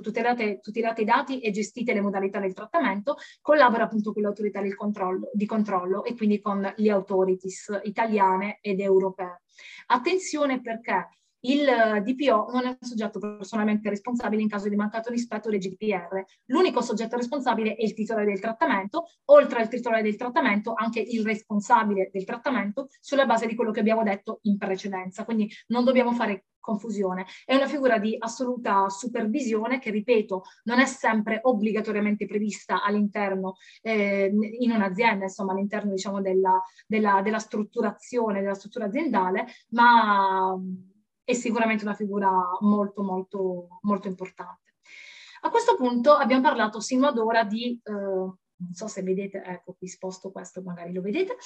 S3: tutelate, tutelati i dati e gestite le modalità del trattamento, collabora appunto con l'autorità del controllo, di controllo e quindi con le authorities italiane ed europee. Attenzione perché il DPO non è un soggetto personalmente responsabile in caso di mancato rispetto del GDPR. L'unico soggetto responsabile è il titolare del trattamento, oltre al titolare del trattamento anche il responsabile del trattamento sulla base di quello che abbiamo detto in precedenza. Quindi non dobbiamo fare confusione. È una figura di assoluta supervisione che, ripeto, non è sempre obbligatoriamente prevista all'interno, eh, in un'azienda, insomma, all'interno diciamo, della, della, della strutturazione, della struttura aziendale, ma è sicuramente una figura molto, molto, molto importante. A questo punto abbiamo parlato sino ad ora di, eh, non so se vedete, ecco qui sposto questo, magari lo vedete,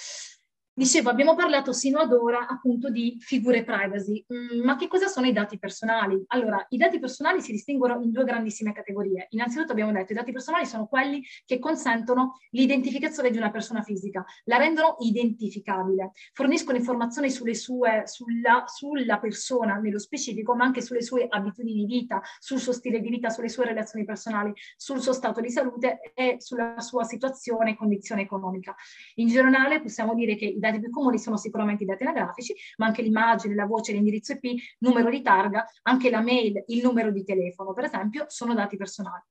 S3: Dicevo, abbiamo parlato sino ad ora appunto di figure privacy, mm, ma che cosa sono i dati personali? Allora, i dati personali si distinguono in due grandissime categorie. Innanzitutto abbiamo detto che i dati personali sono quelli che consentono l'identificazione di una persona fisica, la rendono identificabile, forniscono informazioni sulle sue, sulla, sulla persona nello specifico, ma anche sulle sue abitudini di vita, sul suo stile di vita, sulle sue relazioni personali, sul suo stato di salute e sulla sua situazione e condizione economica. In generale possiamo dire che i dati più comuni sono sicuramente i dati anagrafici, ma anche l'immagine, la voce, l'indirizzo IP, numero di targa, anche la mail, il numero di telefono, per esempio, sono dati personali.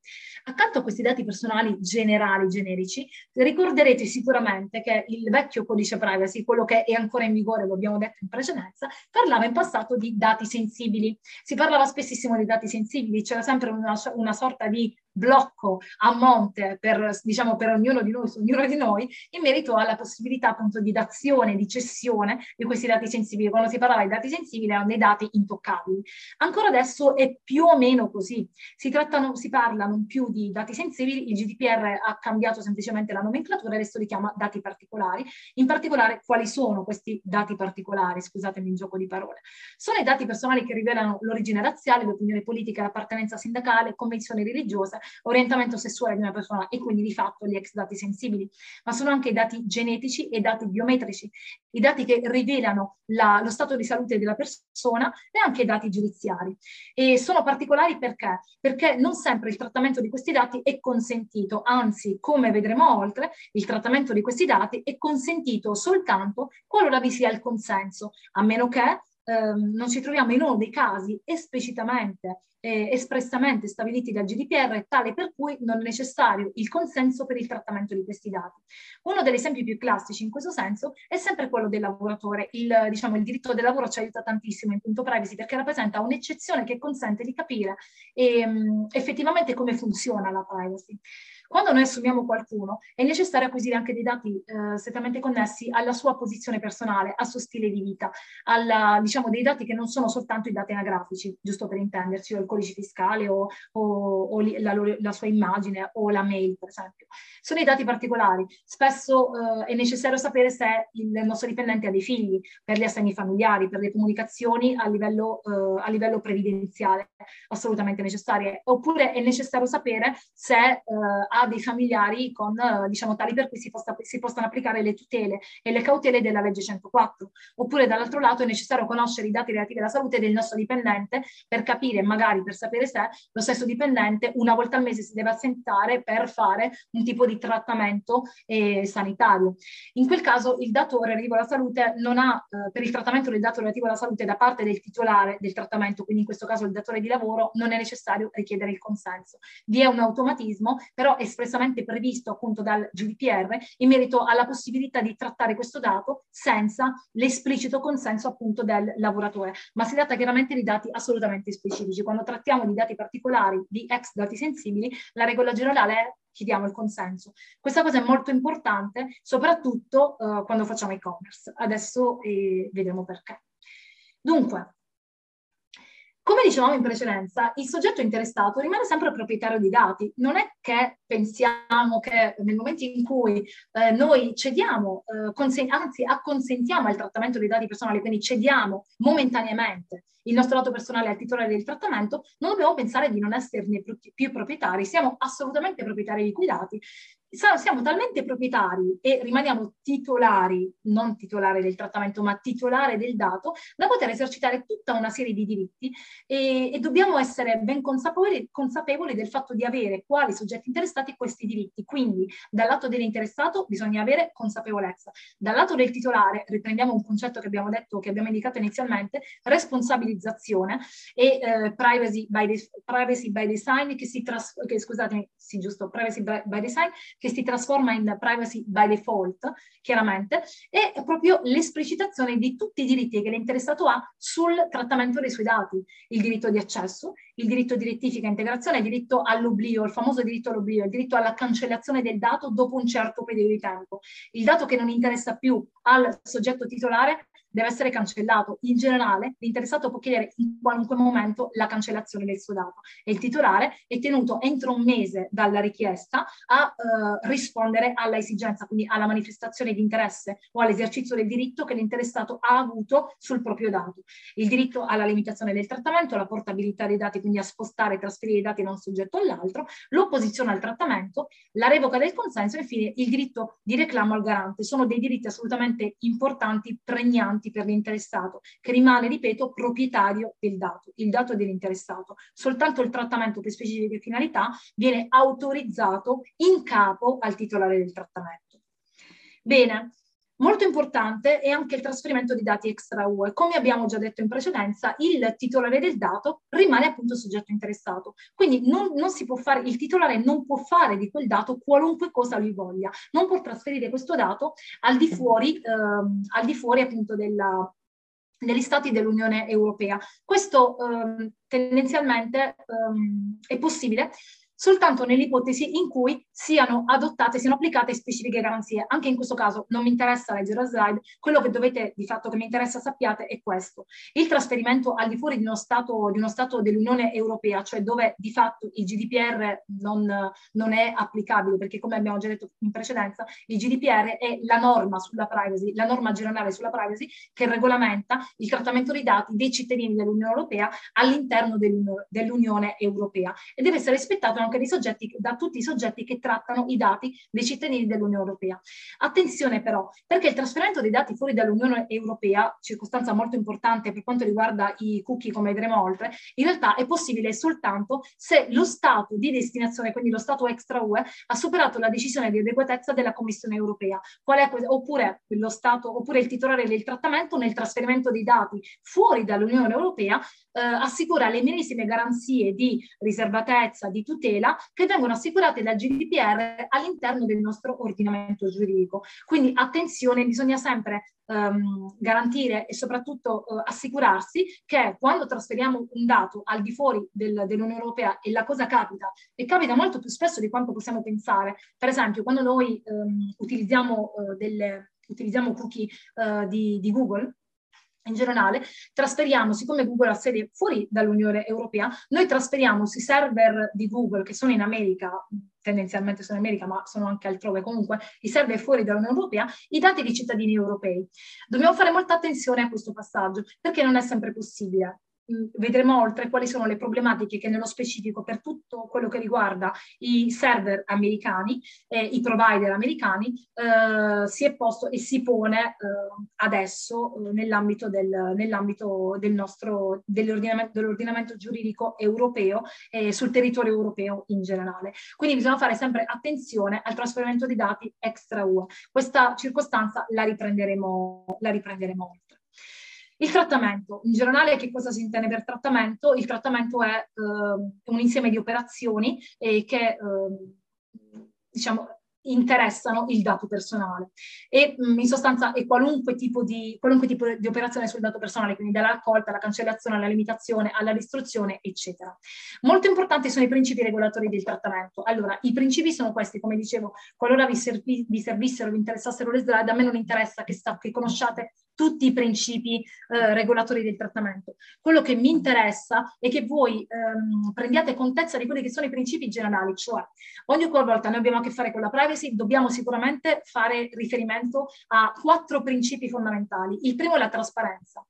S3: Accanto a questi dati personali generali, generici, ricorderete sicuramente che il vecchio codice privacy, quello che è ancora in vigore, lo abbiamo detto in precedenza, parlava in passato di dati sensibili. Si parlava spessissimo di dati sensibili, c'era sempre una, una sorta di blocco a monte per, diciamo, per ognuno di noi, su ognuno di noi, in merito alla possibilità appunto di dazione, di cessione di questi dati sensibili. Quando si parlava di dati sensibili erano dei dati intoccabili. Ancora adesso è più o meno così. Si, trattano, si parla non più di dati sensibili, il GDPR ha cambiato semplicemente la nomenclatura, adesso li chiama dati particolari. In particolare, quali sono questi dati particolari? Scusatemi il gioco di parole. Sono i dati personali che rivelano l'origine razziale, l'opinione politica, l'appartenenza sindacale, convenzione religiosa orientamento sessuale di una persona e quindi di fatto gli ex dati sensibili, ma sono anche i dati genetici e dati biometrici, i dati che rivelano la, lo stato di salute della persona e anche i dati giudiziari. E sono particolari perché? Perché non sempre il trattamento di questi dati è consentito, anzi, come vedremo oltre, il trattamento di questi dati è consentito soltanto qualora vi sia il consenso, a meno che ehm, non ci troviamo in uno dei casi esplicitamente eh, espressamente stabiliti dal GDPR, tale per cui non è necessario il consenso per il trattamento di questi dati. Uno degli esempi più classici in questo senso è sempre quello del lavoratore. Il, diciamo, il diritto del lavoro ci aiuta tantissimo in punto privacy perché rappresenta un'eccezione che consente di capire ehm, effettivamente come funziona la privacy. Quando noi assumiamo qualcuno è necessario acquisire anche dei dati eh, strettamente connessi alla sua posizione personale, al suo stile di vita, alla, diciamo dei dati che non sono soltanto i dati anagrafici, giusto per intenderci, o il codice fiscale o, o, o la, la, sua immagine o la mail, per esempio. Sono i dati particolari. Spesso eh, è necessario sapere se il nostro dipendente ha dei figli, per gli assegni familiari, per le comunicazioni a livello, eh, a livello previdenziale, assolutamente necessarie. Oppure è necessario sapere se eh, dei familiari con, eh, diciamo, tali per cui si, possa, si possano applicare le tutele e le cautele della legge 104. Oppure dall'altro lato è necessario conoscere i dati relativi alla salute del nostro dipendente per capire, magari per sapere se lo stesso dipendente una volta al mese si deve assentare per fare un tipo di trattamento eh, sanitario. In quel caso il datore relativo alla salute non ha, eh, per il trattamento del dato relativo alla salute da parte del titolare del trattamento, quindi in questo caso il datore di lavoro, non è necessario richiedere il consenso. Vi è un automatismo, però è espressamente previsto appunto dal GDPR in merito alla possibilità di trattare questo dato senza l'esplicito consenso appunto del lavoratore, ma si tratta chiaramente di dati assolutamente specifici. Quando trattiamo di dati particolari, di ex dati sensibili, la regola generale è chiediamo il consenso. Questa cosa è molto importante, soprattutto uh, quando facciamo e-commerce. Adesso eh, vedremo perché. Dunque, come dicevamo in precedenza, il soggetto interessato rimane sempre proprietario di dati. Non è che pensiamo che nel momento in cui eh, noi cediamo, eh, consen- anzi acconsentiamo al trattamento dei dati personali, quindi cediamo momentaneamente il nostro dato personale al titolare del trattamento, non dobbiamo pensare di non esserne più, più proprietari, siamo assolutamente proprietari di quei dati siamo talmente proprietari e rimaniamo titolari, non titolare del trattamento, ma titolare del dato, da poter esercitare tutta una serie di diritti e, e dobbiamo essere ben consapevoli, consapevoli, del fatto di avere quali soggetti interessati questi diritti. Quindi dal lato dell'interessato bisogna avere consapevolezza. Dal lato del titolare, riprendiamo un concetto che abbiamo detto, che abbiamo indicato inizialmente, responsabilizzazione e eh, privacy, by de- privacy by design che si trasforma, scusatemi, sì giusto, privacy by design che si trasforma in privacy by default, chiaramente, è proprio l'esplicitazione di tutti i diritti che l'interessato ha sul trattamento dei suoi dati, il diritto di accesso, il diritto di rettifica e integrazione, il diritto all'oblio, il famoso diritto all'oblio, il diritto alla cancellazione del dato dopo un certo periodo di tempo. Il dato che non interessa più al soggetto titolare deve essere cancellato. In generale, l'interessato può chiedere in qualunque momento la cancellazione del suo dato e il titolare è tenuto entro un mese dalla richiesta a eh, rispondere alla esigenza, quindi alla manifestazione di interesse o all'esercizio del diritto che l'interessato ha avuto sul proprio dato. Il diritto alla limitazione del trattamento, la portabilità dei dati, quindi a spostare e trasferire i dati da un soggetto all'altro, l'opposizione al trattamento, la revoca del consenso e infine il diritto di reclamo al garante. Sono dei diritti assolutamente importanti, pregnanti importanti per l'interessato, che rimane, ripeto, proprietario del dato, il dato dell'interessato. Soltanto il trattamento per specifiche finalità viene autorizzato in capo al titolare del trattamento. Bene, Molto importante è anche il trasferimento di dati extra UE. Come abbiamo già detto in precedenza, il titolare del dato rimane appunto soggetto interessato. Quindi non, non fare, il titolare non può fare di quel dato qualunque cosa lui voglia. Non può trasferire questo dato al di fuori, ehm, al di fuori appunto della, degli stati dell'Unione Europea. Questo ehm, tendenzialmente ehm, è possibile soltanto nell'ipotesi in cui siano adottate, siano applicate specifiche garanzie. Anche in questo caso non mi interessa leggere la slide, quello che dovete di fatto che mi interessa sappiate è questo. Il trasferimento al di fuori di uno Stato, di uno stato dell'Unione Europea, cioè dove di fatto il GDPR non, non è applicabile, perché come abbiamo già detto in precedenza, il GDPR è la norma sulla privacy, la norma generale sulla privacy che regolamenta il trattamento dei dati dei cittadini dell'Unione Europea all'interno dell'Unione Europea e deve essere rispettato anche dei soggetti, da tutti i soggetti che trattano i dati dei cittadini dell'Unione Europea. Attenzione però, perché il trasferimento dei dati fuori dall'Unione Europea, circostanza molto importante per quanto riguarda i cookie, come vedremo oltre, in realtà è possibile soltanto se lo Stato di destinazione, quindi lo Stato extra UE, ha superato la decisione di adeguatezza della Commissione Europea, oppure, lo Stato, oppure il titolare del trattamento nel trasferimento dei dati fuori dall'Unione Europea eh, assicura le medesime garanzie di riservatezza, di tutela che vengono assicurate dal GDPR all'interno del nostro ordinamento giuridico. Quindi attenzione, bisogna sempre ehm, garantire e soprattutto eh, assicurarsi che quando trasferiamo un dato al di fuori del, dell'Unione Europea e la cosa capita, e capita molto più spesso di quanto possiamo pensare, per esempio quando noi ehm, utilizziamo, eh, delle, utilizziamo cookie eh, di, di Google, in generale, trasferiamo, siccome Google ha sede fuori dall'Unione Europea, noi trasferiamo sui server di Google che sono in America, tendenzialmente sono in America, ma sono anche altrove comunque, i server fuori dall'Unione Europea, i dati dei cittadini europei. Dobbiamo fare molta attenzione a questo passaggio, perché non è sempre possibile. Mm, vedremo oltre quali sono le problematiche che nello specifico per tutto quello che riguarda i server americani e i provider americani eh, si è posto e si pone eh, adesso eh, nell'ambito, del, nell'ambito del nostro dell'ordinamento, dell'ordinamento giuridico europeo e sul territorio europeo in generale. Quindi bisogna fare sempre attenzione al trasferimento di dati extra UE. Questa circostanza la riprenderemo, la riprenderemo. Il trattamento, in generale che cosa si intende per trattamento? Il trattamento è eh, un insieme di operazioni eh, che eh, diciamo, interessano il dato personale e mh, mm, in sostanza è qualunque tipo, di, qualunque tipo di operazione sul dato personale, quindi dalla raccolta alla cancellazione, alla limitazione, alla distruzione, eccetera. Molto importanti sono i principi regolatori del trattamento. Allora, i principi sono questi, come dicevo, qualora vi, servi, vi servissero, vi interessassero le slide, a me non interessa che, sta, che conosciate tutti i principi eh, regolatori del trattamento. Quello che mi interessa è che voi ehm, prendiate contezza di quelli che sono i principi generali, cioè ogni qualvolta noi abbiamo a che fare con la privacy dobbiamo sicuramente fare riferimento a quattro principi fondamentali. Il primo è la trasparenza.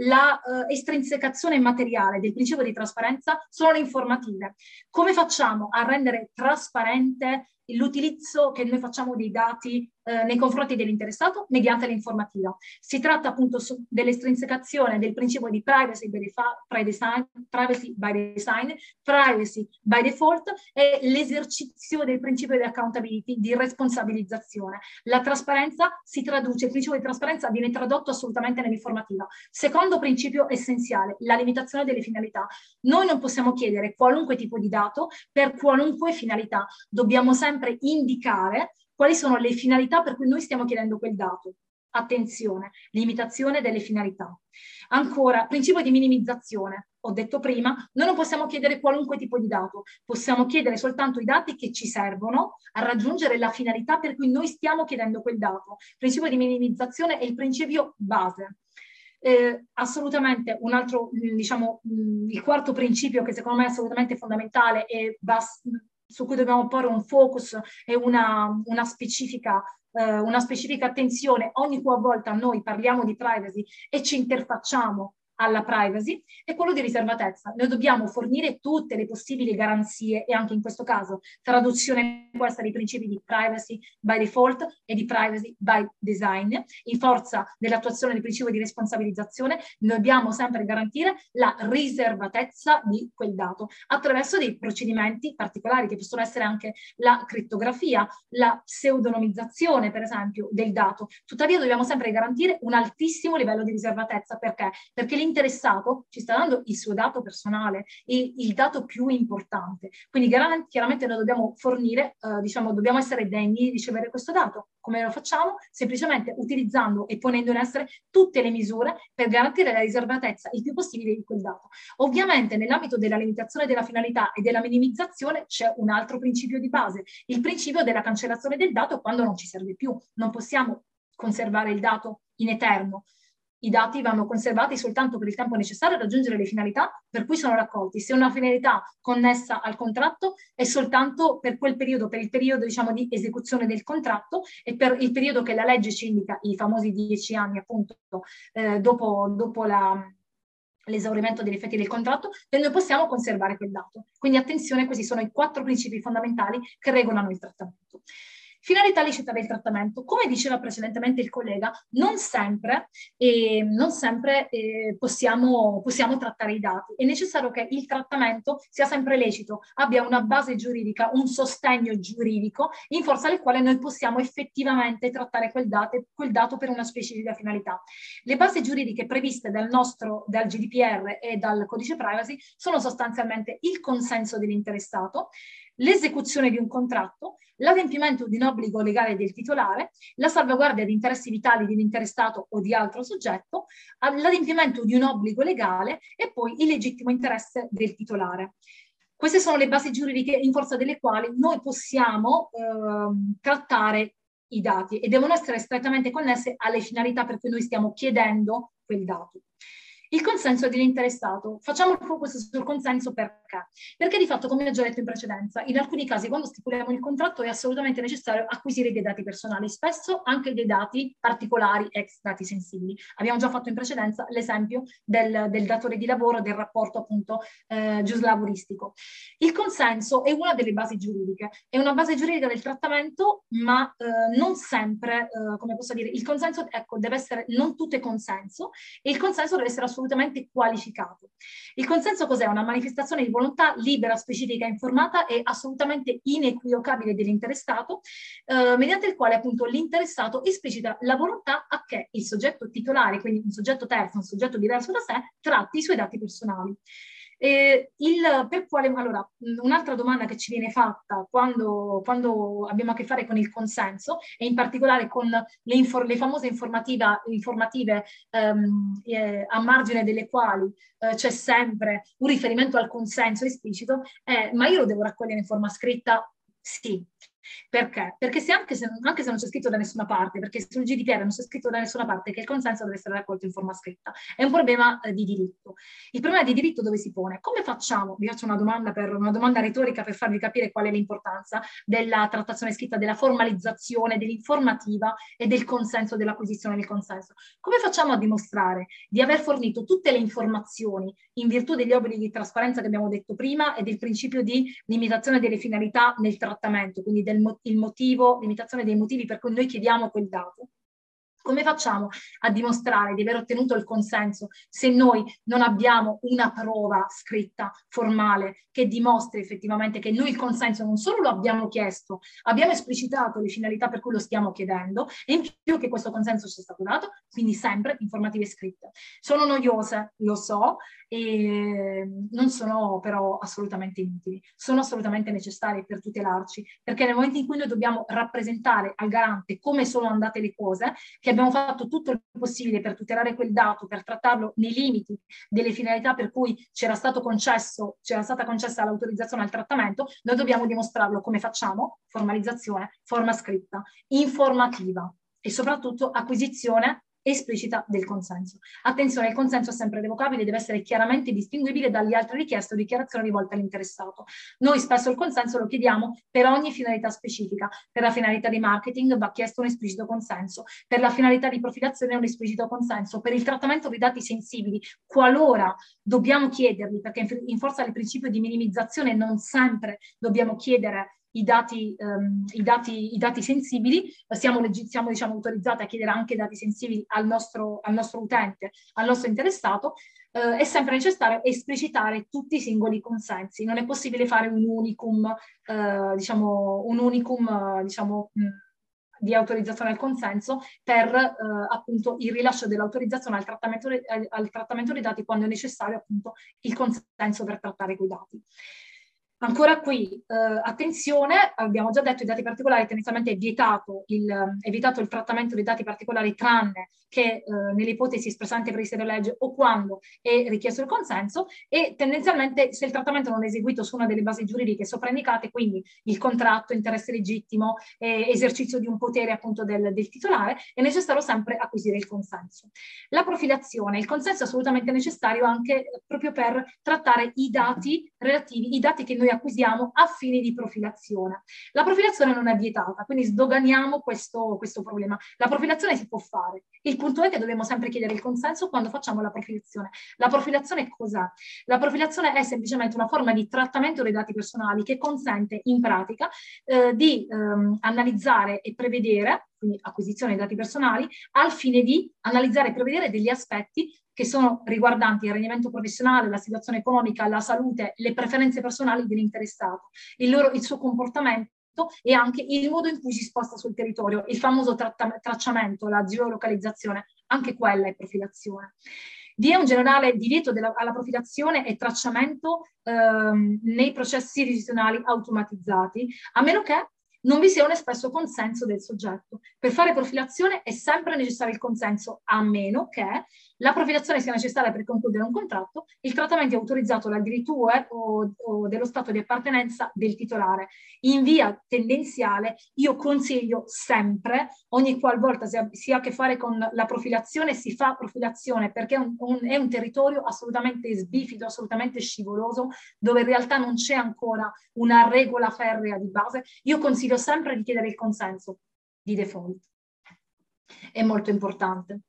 S3: La eh, estrinsecazione materiale del principio di trasparenza sono le informative. Come facciamo a rendere trasparente l'utilizzo che noi facciamo dei dati eh, nei confronti dell'interessato mediante l'informativa. Si tratta appunto dell'estrinsecazione del principio di privacy by, design, privacy by design, privacy by default e l'esercizio del principio di accountability, di responsabilizzazione. La trasparenza si traduce, il principio di trasparenza viene tradotto assolutamente nell'informativa. Secondo principio essenziale, la limitazione delle finalità. Noi non possiamo chiedere qualunque tipo di dato per qualunque finalità, dobbiamo sempre indicare quali sono le finalità per cui noi stiamo chiedendo quel dato. Attenzione, limitazione delle finalità. Ancora, principio di minimizzazione. Ho detto prima, noi non possiamo chiedere qualunque tipo di dato, possiamo chiedere soltanto i dati che ci servono a raggiungere la finalità per cui noi stiamo chiedendo quel dato. Principio di minimizzazione è il principio base. Eh, assolutamente un altro, diciamo, il quarto principio che secondo me è assolutamente fondamentale e bas- su cui dobbiamo porre un focus e una, una specifica eh, una specifica attenzione. Ogni qualvolta noi parliamo di privacy e ci interfacciamo alla privacy è quello di riservatezza. Noi dobbiamo fornire tutte le possibili garanzie e anche in questo caso traduzione questa dei principi di privacy by default e di privacy by design. In forza dell'attuazione del principio di responsabilizzazione dobbiamo sempre garantire la riservatezza di quel dato attraverso dei procedimenti particolari che possono essere anche la crittografia, la pseudonimizzazione per esempio del dato. Tuttavia dobbiamo sempre garantire un altissimo livello di riservatezza perché? Perché interessato ci sta dando il suo dato personale, il, il dato più importante. Quindi chiaramente noi dobbiamo fornire, eh, diciamo, dobbiamo essere degni di ricevere questo dato. Come lo facciamo? Semplicemente utilizzando e ponendo in essere tutte le misure per garantire la riservatezza il più possibile di quel dato. Ovviamente nell'ambito della limitazione della finalità e della minimizzazione c'è un altro principio di base, il principio della cancellazione del dato quando non ci serve più. Non possiamo conservare il dato in eterno i dati vanno conservati soltanto per il tempo necessario a raggiungere le finalità per cui sono raccolti. Se una finalità connessa al contratto è soltanto per quel periodo, per il periodo diciamo, di esecuzione del contratto e per il periodo che la legge ci indica, i famosi dieci anni appunto, eh, dopo, dopo la l'esaurimento degli effetti del contratto, noi possiamo conservare quel dato. Quindi attenzione, questi sono i quattro principi fondamentali che regolano il trattamento. Finalità licita del trattamento. Come diceva precedentemente il collega, non sempre, eh, non sempre eh, possiamo, possiamo, trattare i dati. È necessario che il trattamento sia sempre lecito, abbia una base giuridica, un sostegno giuridico in forza del quale noi possiamo effettivamente trattare quel dato, quel dato per una specifica finalità. Le basi giuridiche previste dal nostro, dal GDPR e dal codice privacy sono sostanzialmente il consenso dell'interessato, l'esecuzione di un contratto, l'adempimento di un obbligo legale del titolare, la salvaguardia di interessi vitali di un interessato o di altro soggetto, l'adempimento di un obbligo legale e poi il legittimo interesse del titolare. Queste sono le basi giuridiche in forza delle quali noi possiamo eh, trattare i dati e devono essere strettamente connesse alle finalità per cui noi stiamo chiedendo quel dato. Il consenso dell'interessato. Facciamo il focus sul consenso perché? Perché di fatto, come ho già detto in precedenza, in alcuni casi quando stipuliamo il contratto è assolutamente necessario acquisire dei dati personali, spesso anche dei dati particolari, ex dati sensibili. Abbiamo già fatto in precedenza l'esempio del, del datore di lavoro, del rapporto appunto eh, giuslavoristico. Il consenso è una delle basi giuridiche, è una base giuridica del trattamento, ma eh, non sempre, eh, come posso dire, il consenso ecco, deve essere, non tutto è consenso, e il consenso deve essere assolutamente assolutamente qualificato. Il consenso cos'è? Una manifestazione di volontà libera, specifica, informata e assolutamente inequivocabile dell'interessato, eh, mediante il quale appunto l'interessato esplicita la volontà a che il soggetto titolare, quindi un soggetto terzo, un soggetto diverso da sé, tratti i suoi dati personali. Eh, il, per quale, allora, un'altra domanda che ci viene fatta quando, quando, abbiamo a che fare con il consenso e in particolare con le, infor, le famose informative ehm, eh, a margine delle quali eh, c'è sempre un riferimento al consenso esplicito, è ma io lo devo raccogliere in forma scritta? Sì. Perché? Perché se anche, se, anche se non c'è scritto da nessuna parte, perché sul GDPR non c'è scritto da nessuna parte che il consenso deve essere raccolto in forma scritta, è un problema eh, di diritto. Il problema di diritto dove si pone? Come facciamo? Vi faccio una domanda, per, una domanda retorica per farvi capire qual è l'importanza della trattazione scritta, della formalizzazione, dell'informativa e del consenso, dell'acquisizione del consenso. Come facciamo a dimostrare di aver fornito tutte le informazioni in virtù degli obblighi di trasparenza che abbiamo detto prima e del principio di limitazione delle finalità nel trattamento, quindi del il, motivo, l'imitazione dei motivi per cui noi chiediamo quel dato. Come facciamo a dimostrare di aver ottenuto il consenso se noi non abbiamo una prova scritta, formale, che dimostri effettivamente che noi il consenso non solo lo abbiamo chiesto, abbiamo esplicitato le finalità per cui lo stiamo chiedendo e in più che questo consenso ci è stato dato, quindi sempre informative scritte. Sono noiose, lo so, e non sono però assolutamente inutili, sono assolutamente necessarie per tutelarci, perché nel momento in cui noi dobbiamo rappresentare al garante come sono andate le cose, che abbiamo fatto tutto il possibile per tutelare quel dato, per trattarlo nei limiti delle finalità per cui c'era stato concesso, c'era stata concessa l'autorizzazione al trattamento, noi dobbiamo dimostrarlo come facciamo? Formalizzazione, forma scritta, informativa e soprattutto acquisizione esplicita del consenso. Attenzione, il consenso è sempre revocabile deve essere chiaramente distinguibile dalle altre richieste o dichiarazioni rivolte all'interessato. Noi spesso il consenso lo chiediamo per ogni finalità specifica. Per la finalità di marketing va chiesto un esplicito consenso, per la finalità di profilazione un esplicito consenso, per il trattamento di dati sensibili, qualora dobbiamo chiederli, perché in forza del principio di minimizzazione non sempre dobbiamo chiedere i dati, um, i dati, i dati sensibili, siamo, siamo diciamo, autorizzati a chiedere anche dati sensibili al nostro, al nostro utente, al nostro interessato, eh, è sempre necessario esplicitare tutti i singoli consensi. Non è possibile fare un unicum, eh, diciamo, un unicum, diciamo, mh, di autorizzazione al consenso per eh, appunto il rilascio dell'autorizzazione al trattamento, al trattamento dei dati quando è necessario appunto il consenso per trattare quei dati. Ancora qui, eh, attenzione, abbiamo già detto i dati particolari, tendenzialmente è vietato il, è vietato il trattamento dei dati particolari tranne che eh, nelle ipotesi espressamente previste dalla legge o quando è richiesto il consenso e tendenzialmente se il trattamento non è eseguito su una delle basi giuridiche sopra indicate, quindi il contratto, interesse legittimo, eh, esercizio di un potere appunto del, del, titolare, è necessario sempre acquisire il consenso. La profilazione, il consenso è assolutamente necessario anche proprio per trattare i dati relativi, i dati che noi noi acquisiamo a fini di profilazione. La profilazione non è vietata, quindi sdoganiamo questo, questo problema. La profilazione si può fare. Il punto è che dobbiamo sempre chiedere il consenso quando facciamo la profilazione. La profilazione cos'è? La profilazione è semplicemente una forma di trattamento dei dati personali che consente in pratica eh, di ehm, analizzare e prevedere, quindi acquisizione dei dati personali, al fine di analizzare e prevedere degli aspetti che sono riguardanti il rendimento professionale, la situazione economica, la salute, le preferenze personali dell'interessato, il, loro, il suo comportamento e anche il modo in cui si sposta sul territorio, il famoso tracciamento, la geolocalizzazione, anche quella è profilazione. Vi è un generale divieto della, alla profilazione e tracciamento ehm, nei processi decisionali automatizzati, a meno che non vi sia un espresso consenso del soggetto. Per fare profilazione è sempre necessario il consenso, a meno che la profilazione sia necessaria per concludere un contratto, il trattamento è autorizzato dal diritto o, o dello stato di appartenenza del titolare. In via tendenziale io consiglio sempre, ogni qualvolta si ha, si ha a che fare con la profilazione, si fa profilazione perché è un, un, è un territorio assolutamente sbifido, assolutamente scivoloso, dove in realtà non c'è ancora una regola ferrea di base. Io consiglio sempre di chiedere il consenso di default. È molto importante.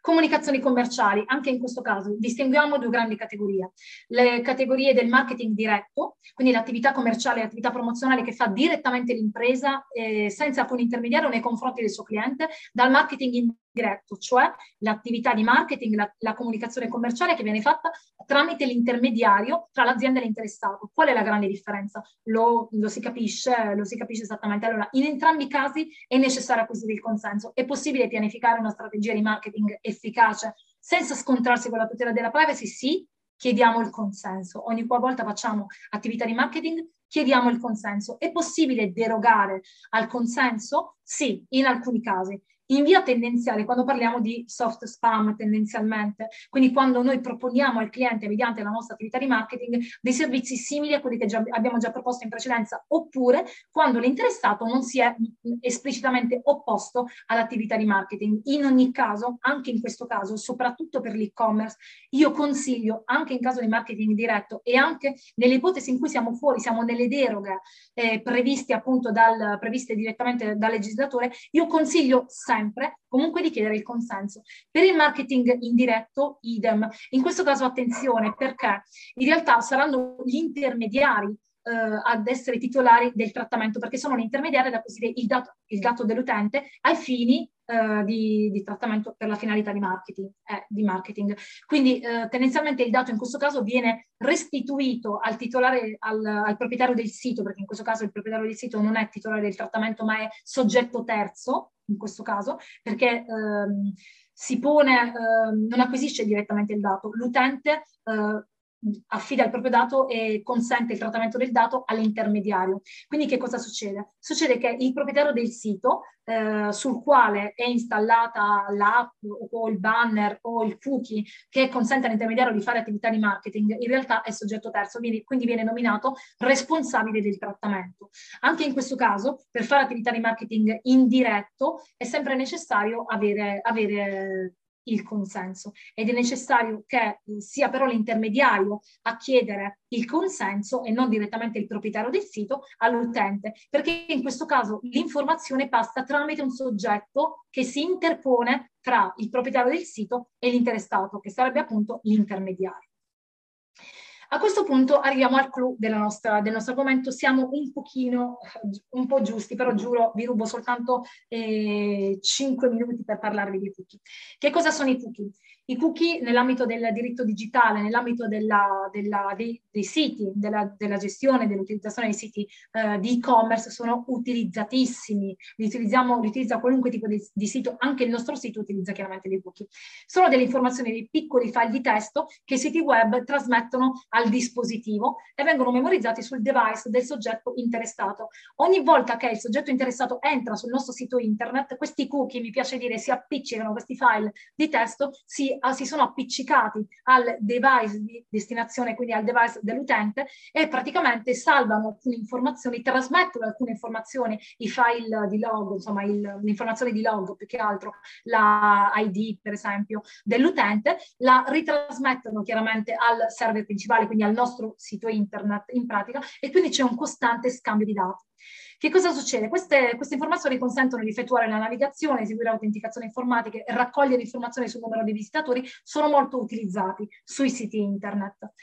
S3: Comunicazioni commerciali, anche in questo caso distinguiamo due grandi categorie. Le categorie del marketing diretto, quindi l'attività commerciale l'attività promozionale che fa direttamente l'impresa eh, senza alcun intermediario nei confronti del suo cliente, dal marketing diretto, cioè l'attività di marketing, la, la, comunicazione commerciale che viene fatta tramite l'intermediario tra l'azienda e l'interessato. Qual è la grande differenza? Lo, lo, si capisce, lo si capisce esattamente. Allora, in entrambi i casi è necessario acquisire il consenso. È possibile pianificare una strategia di marketing efficace senza scontrarsi con la tutela della privacy? Sì, chiediamo il consenso. Ogni qualvolta facciamo attività di marketing, chiediamo il consenso. È possibile derogare al consenso? Sì, in alcuni casi in via tendenziale, quando parliamo di soft spam tendenzialmente, quindi quando noi proponiamo al cliente mediante la nostra attività di marketing dei servizi simili a quelli che già, abbiamo già proposto in precedenza, oppure quando l'interessato non si è esplicitamente opposto all'attività di marketing. In ogni caso, anche in questo caso, soprattutto per l'e-commerce, io consiglio, anche in caso di marketing diretto e anche nelle ipotesi in cui siamo fuori, siamo nelle deroghe eh, previste appunto dal, previste direttamente dal legislatore, io consiglio sempre sempre comunque di chiedere il consenso. Per il marketing indiretto, idem. In questo caso attenzione perché in realtà saranno gli intermediari eh, ad essere titolari del trattamento perché sono l'intermediario ad acquisire il dato, il dato dell'utente ai fini eh, di, di, trattamento per la finalità di marketing. Eh, di marketing. Quindi eh, tendenzialmente il dato in questo caso viene restituito al titolare, al, al, proprietario del sito, perché in questo caso il proprietario del sito non è titolare del trattamento ma è soggetto terzo, in questo caso, perché ehm, si pone, ehm, non acquisisce direttamente il dato, l'utente eh, affida il proprio dato e consente il trattamento del dato all'intermediario. Quindi che cosa succede? Succede che il proprietario del sito eh, sul quale è installata l'app o il banner o il cookie che consente all'intermediario di fare attività di marketing, in realtà è soggetto terzo, quindi, viene nominato responsabile del trattamento. Anche in questo caso, per fare attività di marketing indiretto, è sempre necessario avere, avere il consenso ed è necessario che sia però l'intermediario a chiedere il consenso e non direttamente il proprietario del sito all'utente, perché in questo caso l'informazione passa tramite un soggetto che si interpone tra il proprietario del sito e l'interessato, che sarebbe appunto l'intermediario. A questo punto arriviamo al clou nostra, del nostro argomento, siamo un pochino, un po' giusti, però giuro vi rubo soltanto eh, 5 minuti per parlarvi di cookie. Che cosa sono i cookie? I cookie nell'ambito del diritto digitale, nell'ambito della, della, dei, dei, siti, della, della gestione, dell'utilizzazione dei siti eh, di e-commerce sono utilizzatissimi. Li, utilizziamo, li utilizza qualunque tipo di, di, sito, anche il nostro sito utilizza chiaramente dei cookie. Sono delle informazioni, dei piccoli file di testo che i siti web trasmettono al dispositivo e vengono memorizzati sul device del soggetto interessato. Ogni volta che il soggetto interessato entra sul nostro sito internet, questi cookie, mi piace dire, si appiccicano, questi file di testo si si sono appiccicati al device di destinazione, quindi al device dell'utente e praticamente salvano alcune informazioni, trasmettono alcune informazioni, i file di log, insomma l'informazione di log più che altro, la ID per esempio dell'utente, la ritrasmettono chiaramente al server principale, quindi al nostro sito internet in pratica e quindi c'è un costante scambio di dati. Che cosa succede? Queste, queste informazioni consentono di effettuare la navigazione, eseguire autenticazione informatica e raccogliere informazioni sul numero dei visitatori, sono molto utilizzati sui siti internet.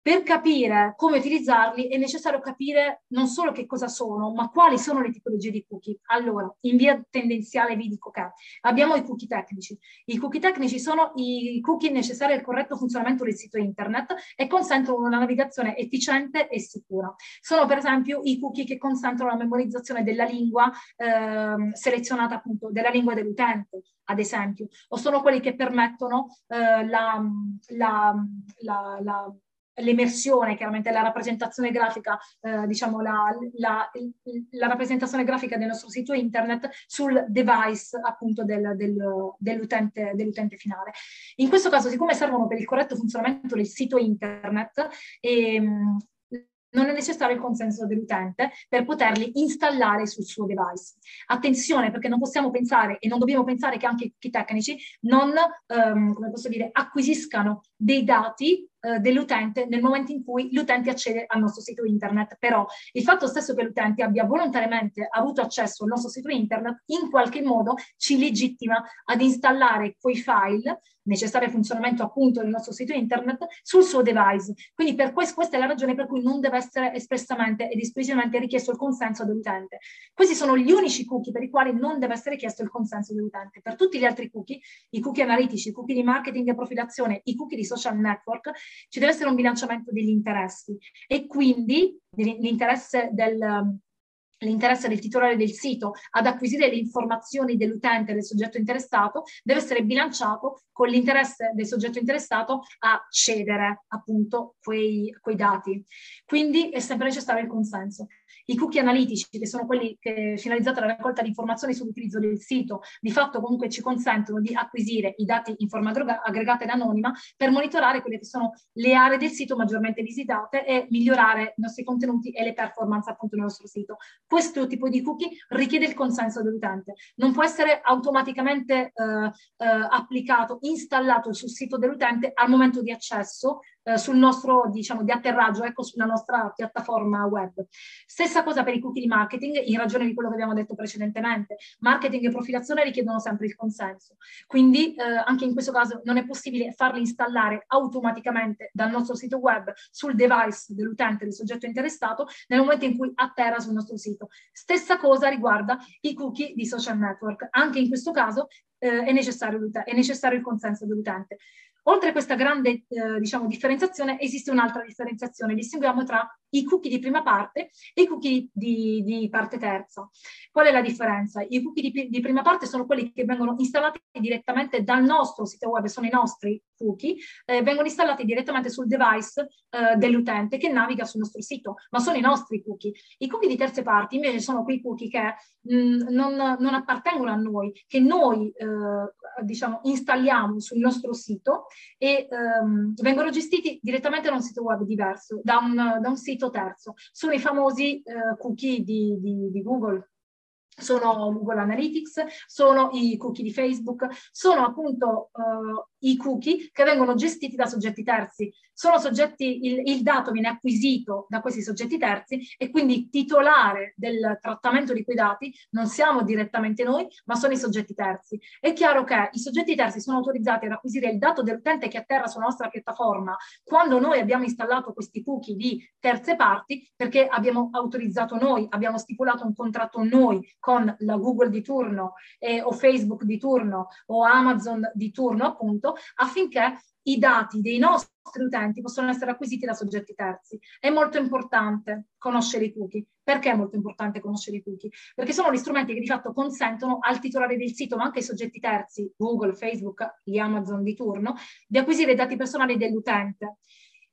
S3: Per capire come utilizzarli è necessario capire non solo che cosa sono, ma quali sono le tipologie di cookie. Allora, in via tendenziale vi dico che abbiamo i cookie tecnici. I cookie tecnici sono i cookie necessari al corretto funzionamento del sito internet e consentono una navigazione efficiente e sicura. Sono per esempio i cookie che consentono la memorizzazione della lingua eh, selezionata appunto, della lingua dell'utente, ad esempio, o sono quelli che permettono eh, la, la, la, la l'emersione, chiaramente la rappresentazione grafica, eh, diciamo la, la, la, rappresentazione grafica del nostro sito internet sul device appunto del, del, dell'utente, dell'utente finale. In questo caso, siccome servono per il corretto funzionamento del sito internet, ehm, non è necessario il consenso dell'utente per poterli installare sul suo device. Attenzione perché non possiamo pensare e non dobbiamo pensare che anche i tecnici non, um, come posso dire, acquisiscano dei dati uh, dell'utente nel momento in cui l'utente accede al nostro sito internet. Però il fatto stesso che l'utente abbia volontariamente avuto accesso al nostro sito internet in qualche modo ci legittima ad installare quei file necessari al funzionamento appunto del nostro sito internet sul suo device. Quindi per questo, questa è la ragione per cui non deve essere espressamente ed esplicitamente richiesto il consenso dell'utente. Questi sono gli unici cookie per i quali non deve essere chiesto il consenso dell'utente. Per tutti gli altri cookie, i cookie analitici, i cookie di marketing e profilazione, i cookie di social network, ci deve essere un bilanciamento degli interessi e quindi l'interesse del l'interesse del titolare del sito ad acquisire le informazioni dell'utente, del soggetto interessato, deve essere bilanciato con l'interesse del soggetto interessato a cedere appunto quei, quei dati. Quindi è sempre necessario il consenso. I cookie analitici, che sono quelli che, finalizzati alla raccolta di informazioni sull'utilizzo del sito, di fatto comunque ci consentono di acquisire i dati in forma aggregata ed anonima per monitorare quelle che sono le aree del sito maggiormente visitate e migliorare i nostri contenuti e le performance appunto del nostro sito. Questo tipo di cookie richiede il consenso dell'utente, non può essere automaticamente eh, eh, applicato, installato sul sito dell'utente al momento di accesso eh, sul nostro, diciamo, di atterraggio, ecco, sulla nostra piattaforma web. Stessa cosa per i cookie di marketing, in ragione di quello che abbiamo detto precedentemente. Marketing e profilazione richiedono sempre il consenso. Quindi eh, anche in questo caso non è possibile farli installare automaticamente dal nostro sito web sul device dell'utente, del soggetto interessato, nel momento in cui atterra sul nostro sito. Stessa cosa riguarda i cookie di social network. Anche in questo caso eh, è, necessario, è necessario il consenso dell'utente. Oltre a questa grande eh, diciamo, differenziazione, esiste un'altra differenziazione. Distinguiamo tra i cookie di prima parte e i cookie di, di parte terza. Qual è la differenza? I cookie di, di, prima parte sono quelli che vengono installati direttamente dal nostro sito web, sono i nostri cookie, eh, vengono installati direttamente sul device eh, dell'utente che naviga sul nostro sito, ma sono i nostri cookie. I cookie di terze parti invece sono quei cookie che mh, non, non, appartengono a noi, che noi eh, diciamo installiamo sul nostro sito e ehm, vengono gestiti direttamente da un sito web diverso, da un, da un sito terzo. Sono i famosi eh, cookie di, di, di Google, sono Google Analytics, sono i cookie di Facebook, sono appunto uh, i cookie che vengono gestiti da soggetti terzi. Sono soggetti, il, il, dato viene acquisito da questi soggetti terzi e quindi titolare del trattamento di quei dati non siamo direttamente noi, ma sono i soggetti terzi. È chiaro che i soggetti terzi sono autorizzati ad acquisire il dato dell'utente che atterra sulla nostra piattaforma quando noi abbiamo installato questi cookie di terze parti perché abbiamo autorizzato noi, abbiamo stipulato un contratto noi con la Google di turno eh, o Facebook di turno o Amazon di turno appunto affinché i dati dei nostri utenti possono essere acquisiti da soggetti terzi. È molto importante conoscere i cookie. Perché è molto importante conoscere i cookie? Perché sono gli strumenti che di fatto consentono al titolare del sito, ma anche ai soggetti terzi, Google, Facebook, gli Amazon di turno, di acquisire i dati personali dell'utente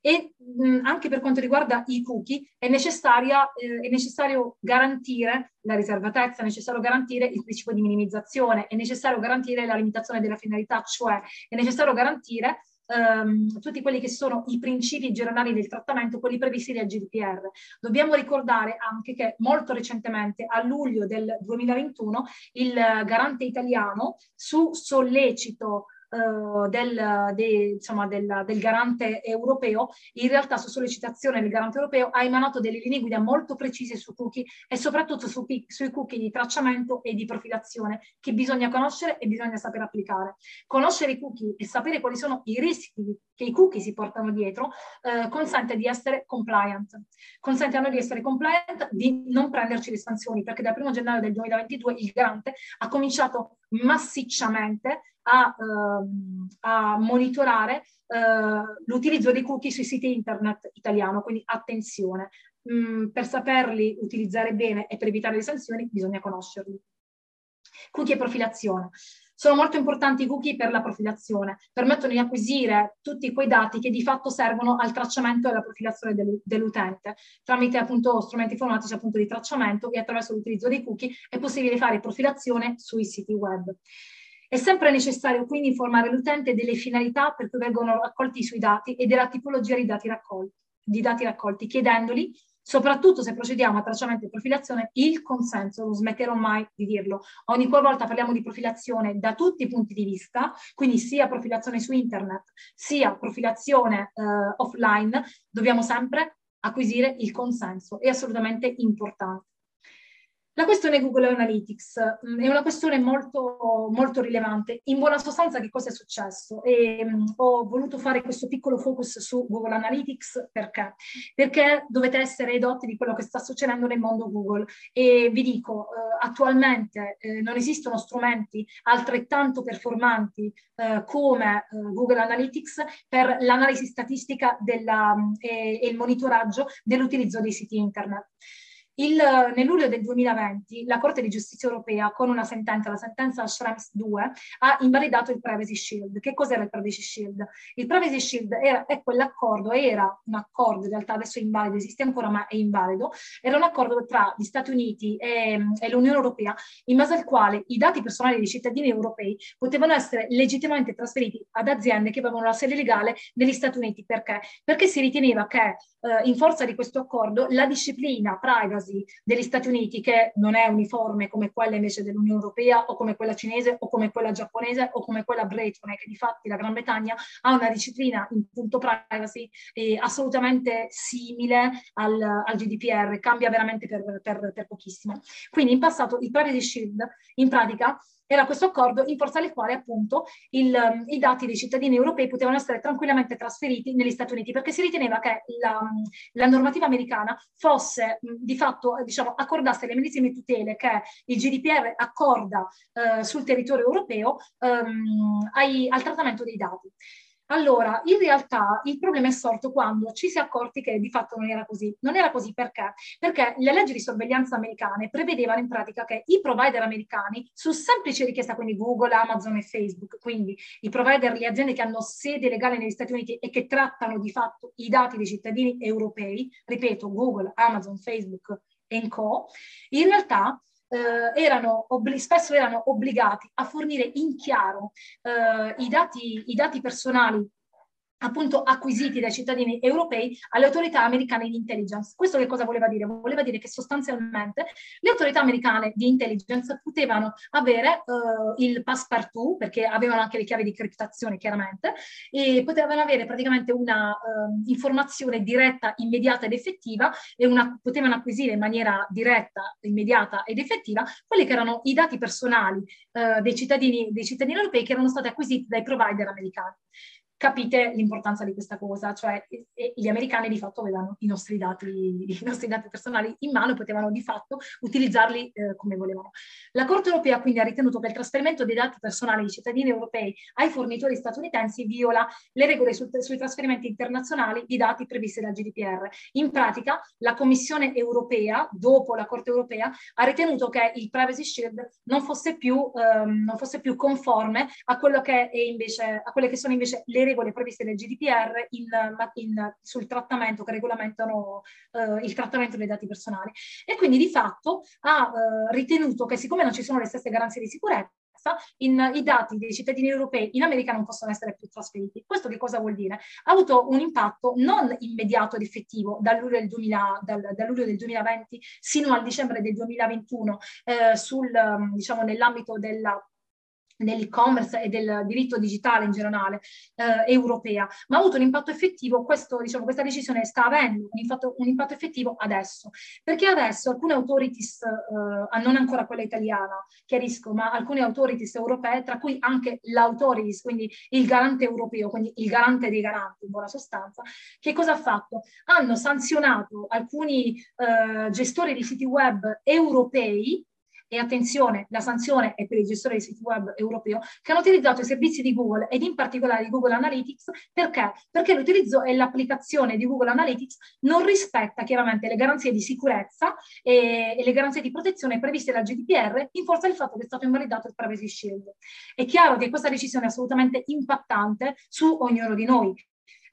S3: e mh, anche per quanto riguarda i cookie è, eh, è necessario garantire la riservatezza, è necessario garantire il principio di minimizzazione, è necessario garantire la limitazione della finalità, cioè è necessario garantire ehm, tutti quelli che sono i principi generali del trattamento, quelli previsti dal GDPR. Dobbiamo ricordare anche che molto recentemente, a luglio del 2021, il garante italiano, su sollecito eh, del, de, insomma, del, del, garante europeo, in realtà su sollecitazione del garante europeo ha emanato delle linee guida molto precise su cookie e soprattutto su, sui cookie di tracciamento e di profilazione che bisogna conoscere e bisogna sapere applicare. Conoscere i cookie e sapere quali sono i rischi che i cookie si portano dietro eh, consente di essere compliant. Consente a noi di essere compliant, di non prenderci le sanzioni, perché dal 1 gennaio del 2022 il garante ha cominciato massicciamente a, ehm, a monitorare eh, l'utilizzo dei cookie sui siti internet italiano, quindi attenzione, mm, per saperli utilizzare bene e per evitare le sanzioni bisogna conoscerli. Cookie e profilazione. Sono molto importanti i cookie per la profilazione, permettono di acquisire tutti quei dati che di fatto servono al tracciamento e alla profilazione dell'utente. Tramite appunto strumenti informatici appunto di tracciamento e attraverso l'utilizzo dei cookie è possibile fare profilazione sui siti web. È sempre necessario quindi informare l'utente delle finalità per cui vengono raccolti i suoi dati e della tipologia di dati raccolti, di dati raccolti chiedendoli soprattutto se procediamo a tracciamento e profilazione, il consenso, non smetterò mai di dirlo. Ogni qualvolta parliamo di profilazione da tutti i punti di vista, quindi sia profilazione su internet, sia profilazione eh, offline, dobbiamo sempre acquisire il consenso, è assolutamente importante. La questione Google Analytics mh, mm, è una questione molto, molto rilevante. In buona sostanza che cosa è successo? E, mh, mm, ho voluto fare questo piccolo focus su Google Analytics perché? Perché dovete essere edotti di quello che sta succedendo nel mondo Google e vi dico, eh, attualmente eh, non esistono strumenti altrettanto performanti eh, come eh, Google Analytics per l'analisi statistica della, mm, e, e il monitoraggio dell'utilizzo dei siti internet. Il, nel luglio del 2020 la Corte di Giustizia Europea con una sentenza, la sentenza Schrems 2, ha invalidato il Privacy Shield. Che cos'era il Privacy Shield? Il Privacy Shield era, è quell'accordo, era un accordo, in realtà adesso è invalido, esiste ancora ma è invalido, era un accordo tra gli Stati Uniti e, e l'Unione Europea in base al quale i dati personali dei cittadini europei potevano essere legittimamente trasferiti ad aziende che avevano la sede legale negli Stati Uniti. Perché? Perché si riteneva che eh, in forza di questo accordo la disciplina privacy basi degli Stati Uniti che non è uniforme come quella invece dell'Unione Europea o come quella cinese o come quella giapponese o come quella bretone che di fatti la Gran Bretagna ha una disciplina in punto privacy eh, assolutamente simile al, al, GDPR, cambia veramente per, per, per pochissimo. Quindi in passato il Privacy Shield in pratica era questo accordo in forza del quale appunto il, um, i dati dei cittadini europei potevano essere tranquillamente trasferiti negli Stati Uniti perché si riteneva che la, um, la normativa americana fosse um, di fatto, diciamo, accordasse le medesime tutele che il GDPR accorda eh, sul territorio europeo um, ai, al trattamento dei dati. Allora, in realtà il problema è sorto quando ci si è accorti che di fatto non era così. Non era così perché? Perché le leggi di sorveglianza americane prevedevano in pratica che i provider americani, su semplice richiesta, quindi Google, Amazon e Facebook, quindi i provider, le aziende che hanno sede legale negli Stati Uniti e che trattano di fatto i dati dei cittadini europei, ripeto, Google, Amazon, Facebook e Co., in realtà eh, erano spesso erano obbligati a fornire in chiaro eh, i, dati, i dati personali appunto acquisiti dai cittadini europei alle autorità americane di intelligence. Questo che cosa voleva dire? Voleva dire che sostanzialmente le autorità americane di intelligence potevano avere uh, il passepartout, perché avevano anche le chiavi di criptazione chiaramente, e potevano avere praticamente una uh, informazione diretta, immediata ed effettiva e una, potevano acquisire in maniera diretta, immediata ed effettiva quelli che erano i dati personali uh, dei, cittadini, dei cittadini europei che erano stati acquisiti dai provider americani capite l'importanza di questa cosa, cioè e, e gli americani di fatto avevano i nostri dati, i nostri dati personali in mano e potevano di fatto utilizzarli eh, come volevano. La Corte europea quindi ha ritenuto che il trasferimento dei dati personali dei cittadini europei ai fornitori statunitensi viola le regole su, sui trasferimenti internazionali di dati previste dal GDPR. In pratica la Commissione europea, dopo la Corte europea, ha ritenuto che il Privacy Shield non fosse più, ehm, non fosse più conforme a, che invece, a quelle che sono invece le regole previste nel GDPR in, in, sul trattamento che regolamentano eh, il trattamento dei dati personali. E quindi di fatto ha eh, ritenuto che siccome non ci sono le stesse garanzie di sicurezza, in, i dati dei cittadini europei in America non possono essere più trasferiti. Questo che cosa vuol dire? Ha avuto un impatto non immediato ed effettivo dal luglio del, 2000, dal, dal luglio del 2020 sino al dicembre del 2021 eh, sul, diciamo, nell'ambito della dell'e-commerce e del diritto digitale in generale eh, europea, ma ha avuto un impatto effettivo, questo, diciamo, questa decisione sta avendo un impatto, un impatto effettivo adesso, perché adesso alcune authorities, eh, non ancora quella italiana, chiarisco, ma alcune authorities europee, tra cui anche l'authorities, quindi il garante europeo, quindi il garante dei garanti in buona sostanza, che cosa ha fatto? Hanno sanzionato alcuni eh, gestori di siti web europei e attenzione, la sanzione è per i gestori dei siti web europeo che hanno utilizzato i servizi di Google ed in particolare di Google Analytics perché? Perché l'utilizzo e l'applicazione di Google Analytics non rispetta chiaramente le garanzie di sicurezza e, e le garanzie di protezione previste dal GDPR in forza del fatto che è stato invalidato il Privacy Shield. È chiaro che questa decisione è assolutamente impattante su ognuno di noi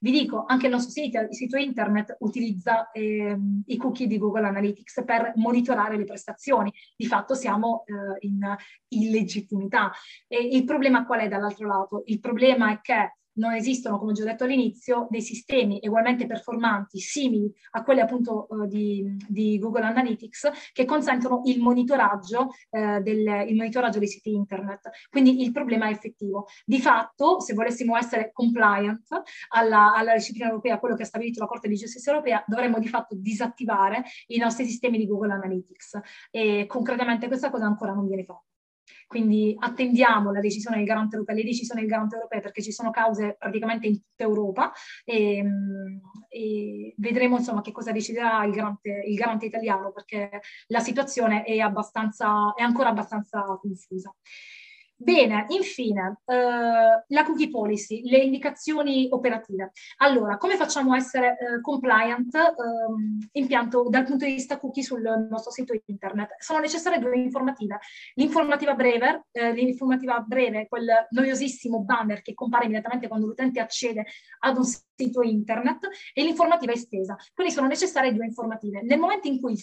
S3: vi dico, anche il nostro sito, il sito internet utilizza eh, i cookie di Google Analytics per monitorare le prestazioni. Di fatto siamo eh, in illegittimità. E il problema qual è dall'altro lato? Il problema è che non esistono, come già detto all'inizio, dei sistemi ugualmente performanti, simili a quelli appunto eh, di, di, Google Analytics, che consentono il monitoraggio, eh, del, il monitoraggio dei siti internet. Quindi il problema è effettivo. Di fatto, se volessimo essere compliant alla, alla disciplina europea, quello che ha stabilito la Corte di Giustizia europea, dovremmo di fatto disattivare i nostri sistemi di Google Analytics. E concretamente questa cosa ancora non viene fatta. Quindi attendiamo la decisione del garante europeo, le decisioni del garante europeo perché ci sono cause praticamente in tutta Europa e, ehm, e vedremo insomma che cosa deciderà il garante, il garante italiano perché la situazione è, è ancora abbastanza confusa. Bene, infine, eh, la cookie policy, le indicazioni operative. Allora, come facciamo a essere eh, compliant eh, impianto dal punto di vista cookie sul nostro sito internet? Sono necessarie due informative. L'informativa breve, eh, l'informativa breve, quel noiosissimo banner che compare immediatamente quando l'utente accede ad un sito internet, e l'informativa estesa. Quindi sono necessarie due informative. Nel momento in cui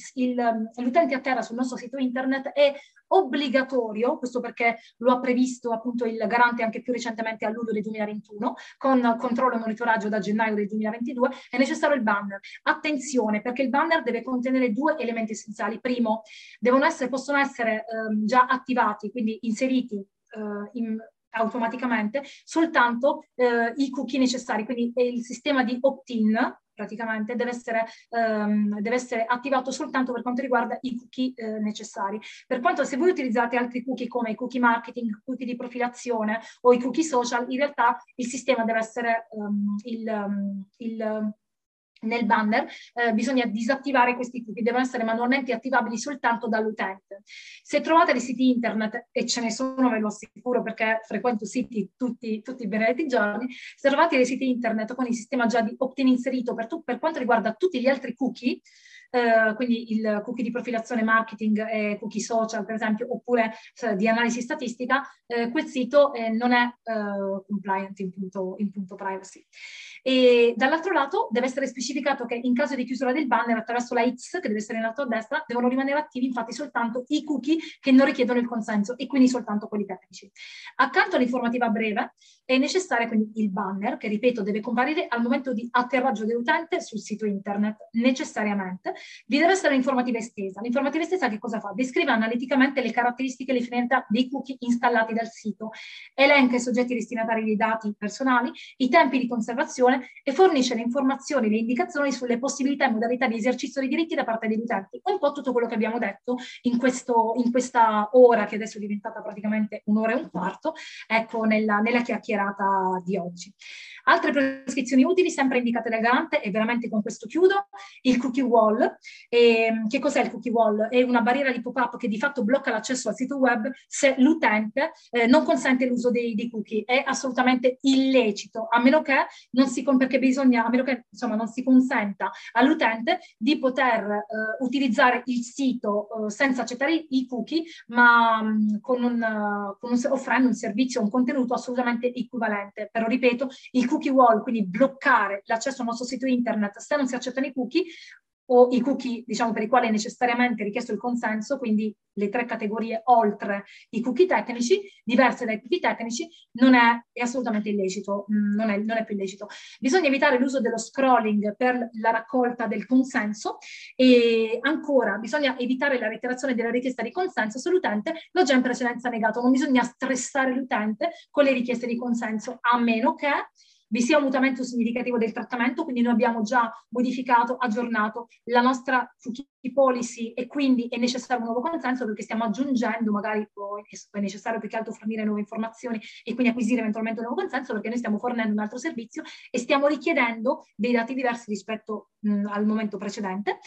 S3: l'utente atterra sul nostro sito internet è obbligatorio, questo perché lo ha previsto appunto il garante anche più recentemente a luglio del 2021, con controllo e monitoraggio da gennaio del 2022, è necessario il banner. Attenzione, perché il banner deve contenere due elementi essenziali. Primo, devono essere, possono essere ehm, già attivati, quindi inseriti eh, in, automaticamente soltanto eh, i cookie necessari, quindi il sistema di opt-in praticamente deve essere, um, deve essere, attivato soltanto per quanto riguarda i cookie eh, necessari. Per quanto se voi utilizzate altri cookie come i cookie marketing, cookie di profilazione o i cookie social, in realtà il sistema deve essere um, il, um, il nel banner eh, bisogna disattivare questi cookie, devono essere manualmente attivabili soltanto dall'utente. Se trovate dei siti internet, e ce ne sono, ve lo assicuro perché frequento siti tutti, i benedetti giorni, se trovate dei siti internet con il sistema già di opt-in inserito per, tu, per quanto riguarda tutti gli altri cookie, eh, quindi il cookie di profilazione marketing e cookie social, per esempio, oppure eh, di analisi statistica, eh, quel sito eh, non è eh, compliant in punto, in punto privacy. E dall'altro lato deve essere specificato che in caso di chiusura del banner attraverso la X, che deve essere in alto a destra, devono rimanere attivi infatti soltanto i cookie che non richiedono il consenso e quindi soltanto quelli tecnici. Accanto all'informativa breve è necessario quindi il banner, che ripeto deve comparire al momento di atterraggio dell'utente sul sito internet, necessariamente. Vi deve essere l'informativa estesa. L'informativa estesa che cosa fa? Descrive analiticamente le caratteristiche e le finalità dei cookie installati dal sito, elenca i soggetti destinatari dei dati personali, i tempi di conservazione informazione e fornisce le informazioni, le indicazioni sulle possibilità e modalità di esercizio dei diritti da parte degli utenti. Un po' tutto quello che abbiamo detto in, questo, in questa ora, che adesso è diventata praticamente un'ora e un quarto, ecco, nella, nella chiacchierata di oggi. Altre prescrizioni utili, sempre indicate dal garante, e veramente con questo chiudo, il cookie wall. E, ehm, che cos'è il cookie wall? È una barriera di pop-up che di fatto blocca l'accesso al sito web se l'utente eh, non consente l'uso dei, dei, cookie. È assolutamente illecito, a meno che non si, bisogna, meno che insomma, non si consenta all'utente di poter eh, utilizzare il sito eh, senza accettare i, i cookie, ma mh, mm, con un, con un, offrendo un servizio, un contenuto assolutamente equivalente. Però ripeto, il cookie cookie wall, quindi bloccare l'accesso al nostro sito internet se non si accettano i cookie, o i cookie diciamo, per i quali è necessariamente richiesto il consenso, quindi le tre categorie oltre i cookie tecnici, diverse dai cookie tecnici, non è, è assolutamente illecito, mm, non è, non è, più illecito. Bisogna evitare l'uso dello scrolling per la raccolta del consenso e ancora bisogna evitare la reiterazione della richiesta di consenso se l'utente l'ha già in precedenza negato. Non bisogna stressare l'utente con le richieste di consenso, a meno che vi sia un mutamento significativo del trattamento, quindi noi abbiamo già modificato, aggiornato la nostra policy e quindi è necessario un nuovo consenso perché stiamo aggiungendo, magari poi è necessario più che altro fornire nuove informazioni e quindi acquisire eventualmente un nuovo consenso perché noi stiamo fornendo un altro servizio e stiamo richiedendo dei dati diversi rispetto mh, al momento precedente,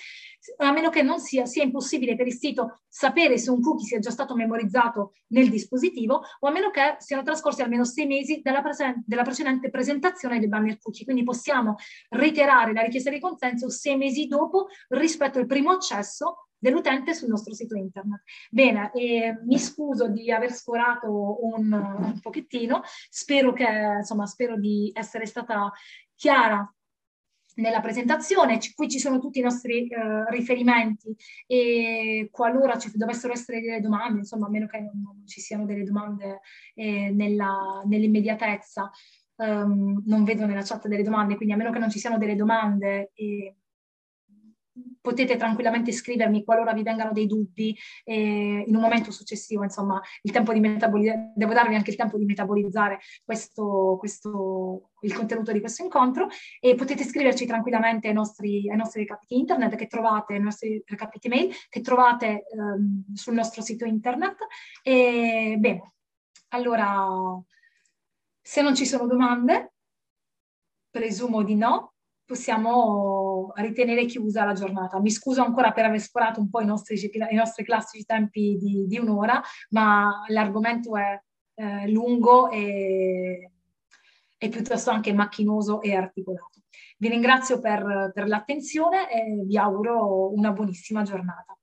S3: a meno che non sia, sia impossibile per il sito sapere se un cookie sia già stato memorizzato nel dispositivo o a meno che siano trascorsi almeno sei mesi dalla, presen- della precedente presentazione del banner cookie. Quindi possiamo reiterare la richiesta di consenso sei mesi dopo rispetto al primo accesso dell'utente sul nostro sito internet. Bene, eh, mi scuso di aver sforato un, un pochettino, spero, che, insomma, spero di essere stata chiara nella presentazione, C qui ci sono tutti i nostri eh, riferimenti e qualora ci dovessero essere delle domande, insomma a meno che non, non ci siano delle domande eh, nell'immediatezza, um, non vedo nella chat delle domande, quindi a meno che non ci siano delle domande eh, potete tranquillamente scrivermi qualora vi vengano dei dubbi eh, in un momento successivo, insomma, il tempo di metabolizzare, devo darvi anche il tempo di metabolizzare questo, questo, il contenuto di questo incontro e potete scriverci tranquillamente ai nostri, ai nostri recapiti internet che trovate, ai nostri recapiti mail che trovate ehm, sul nostro sito internet. E, bene, allora, se non ci sono domande, presumo di no, possiamo ritenere chiusa la giornata. Mi scuso ancora per aver sforato un po' i nostri, i nostri classici tempi di, di un'ora, ma l'argomento è eh, lungo e, e, piuttosto anche macchinoso e articolato. Vi ringrazio per, per l'attenzione e vi auguro una buonissima giornata.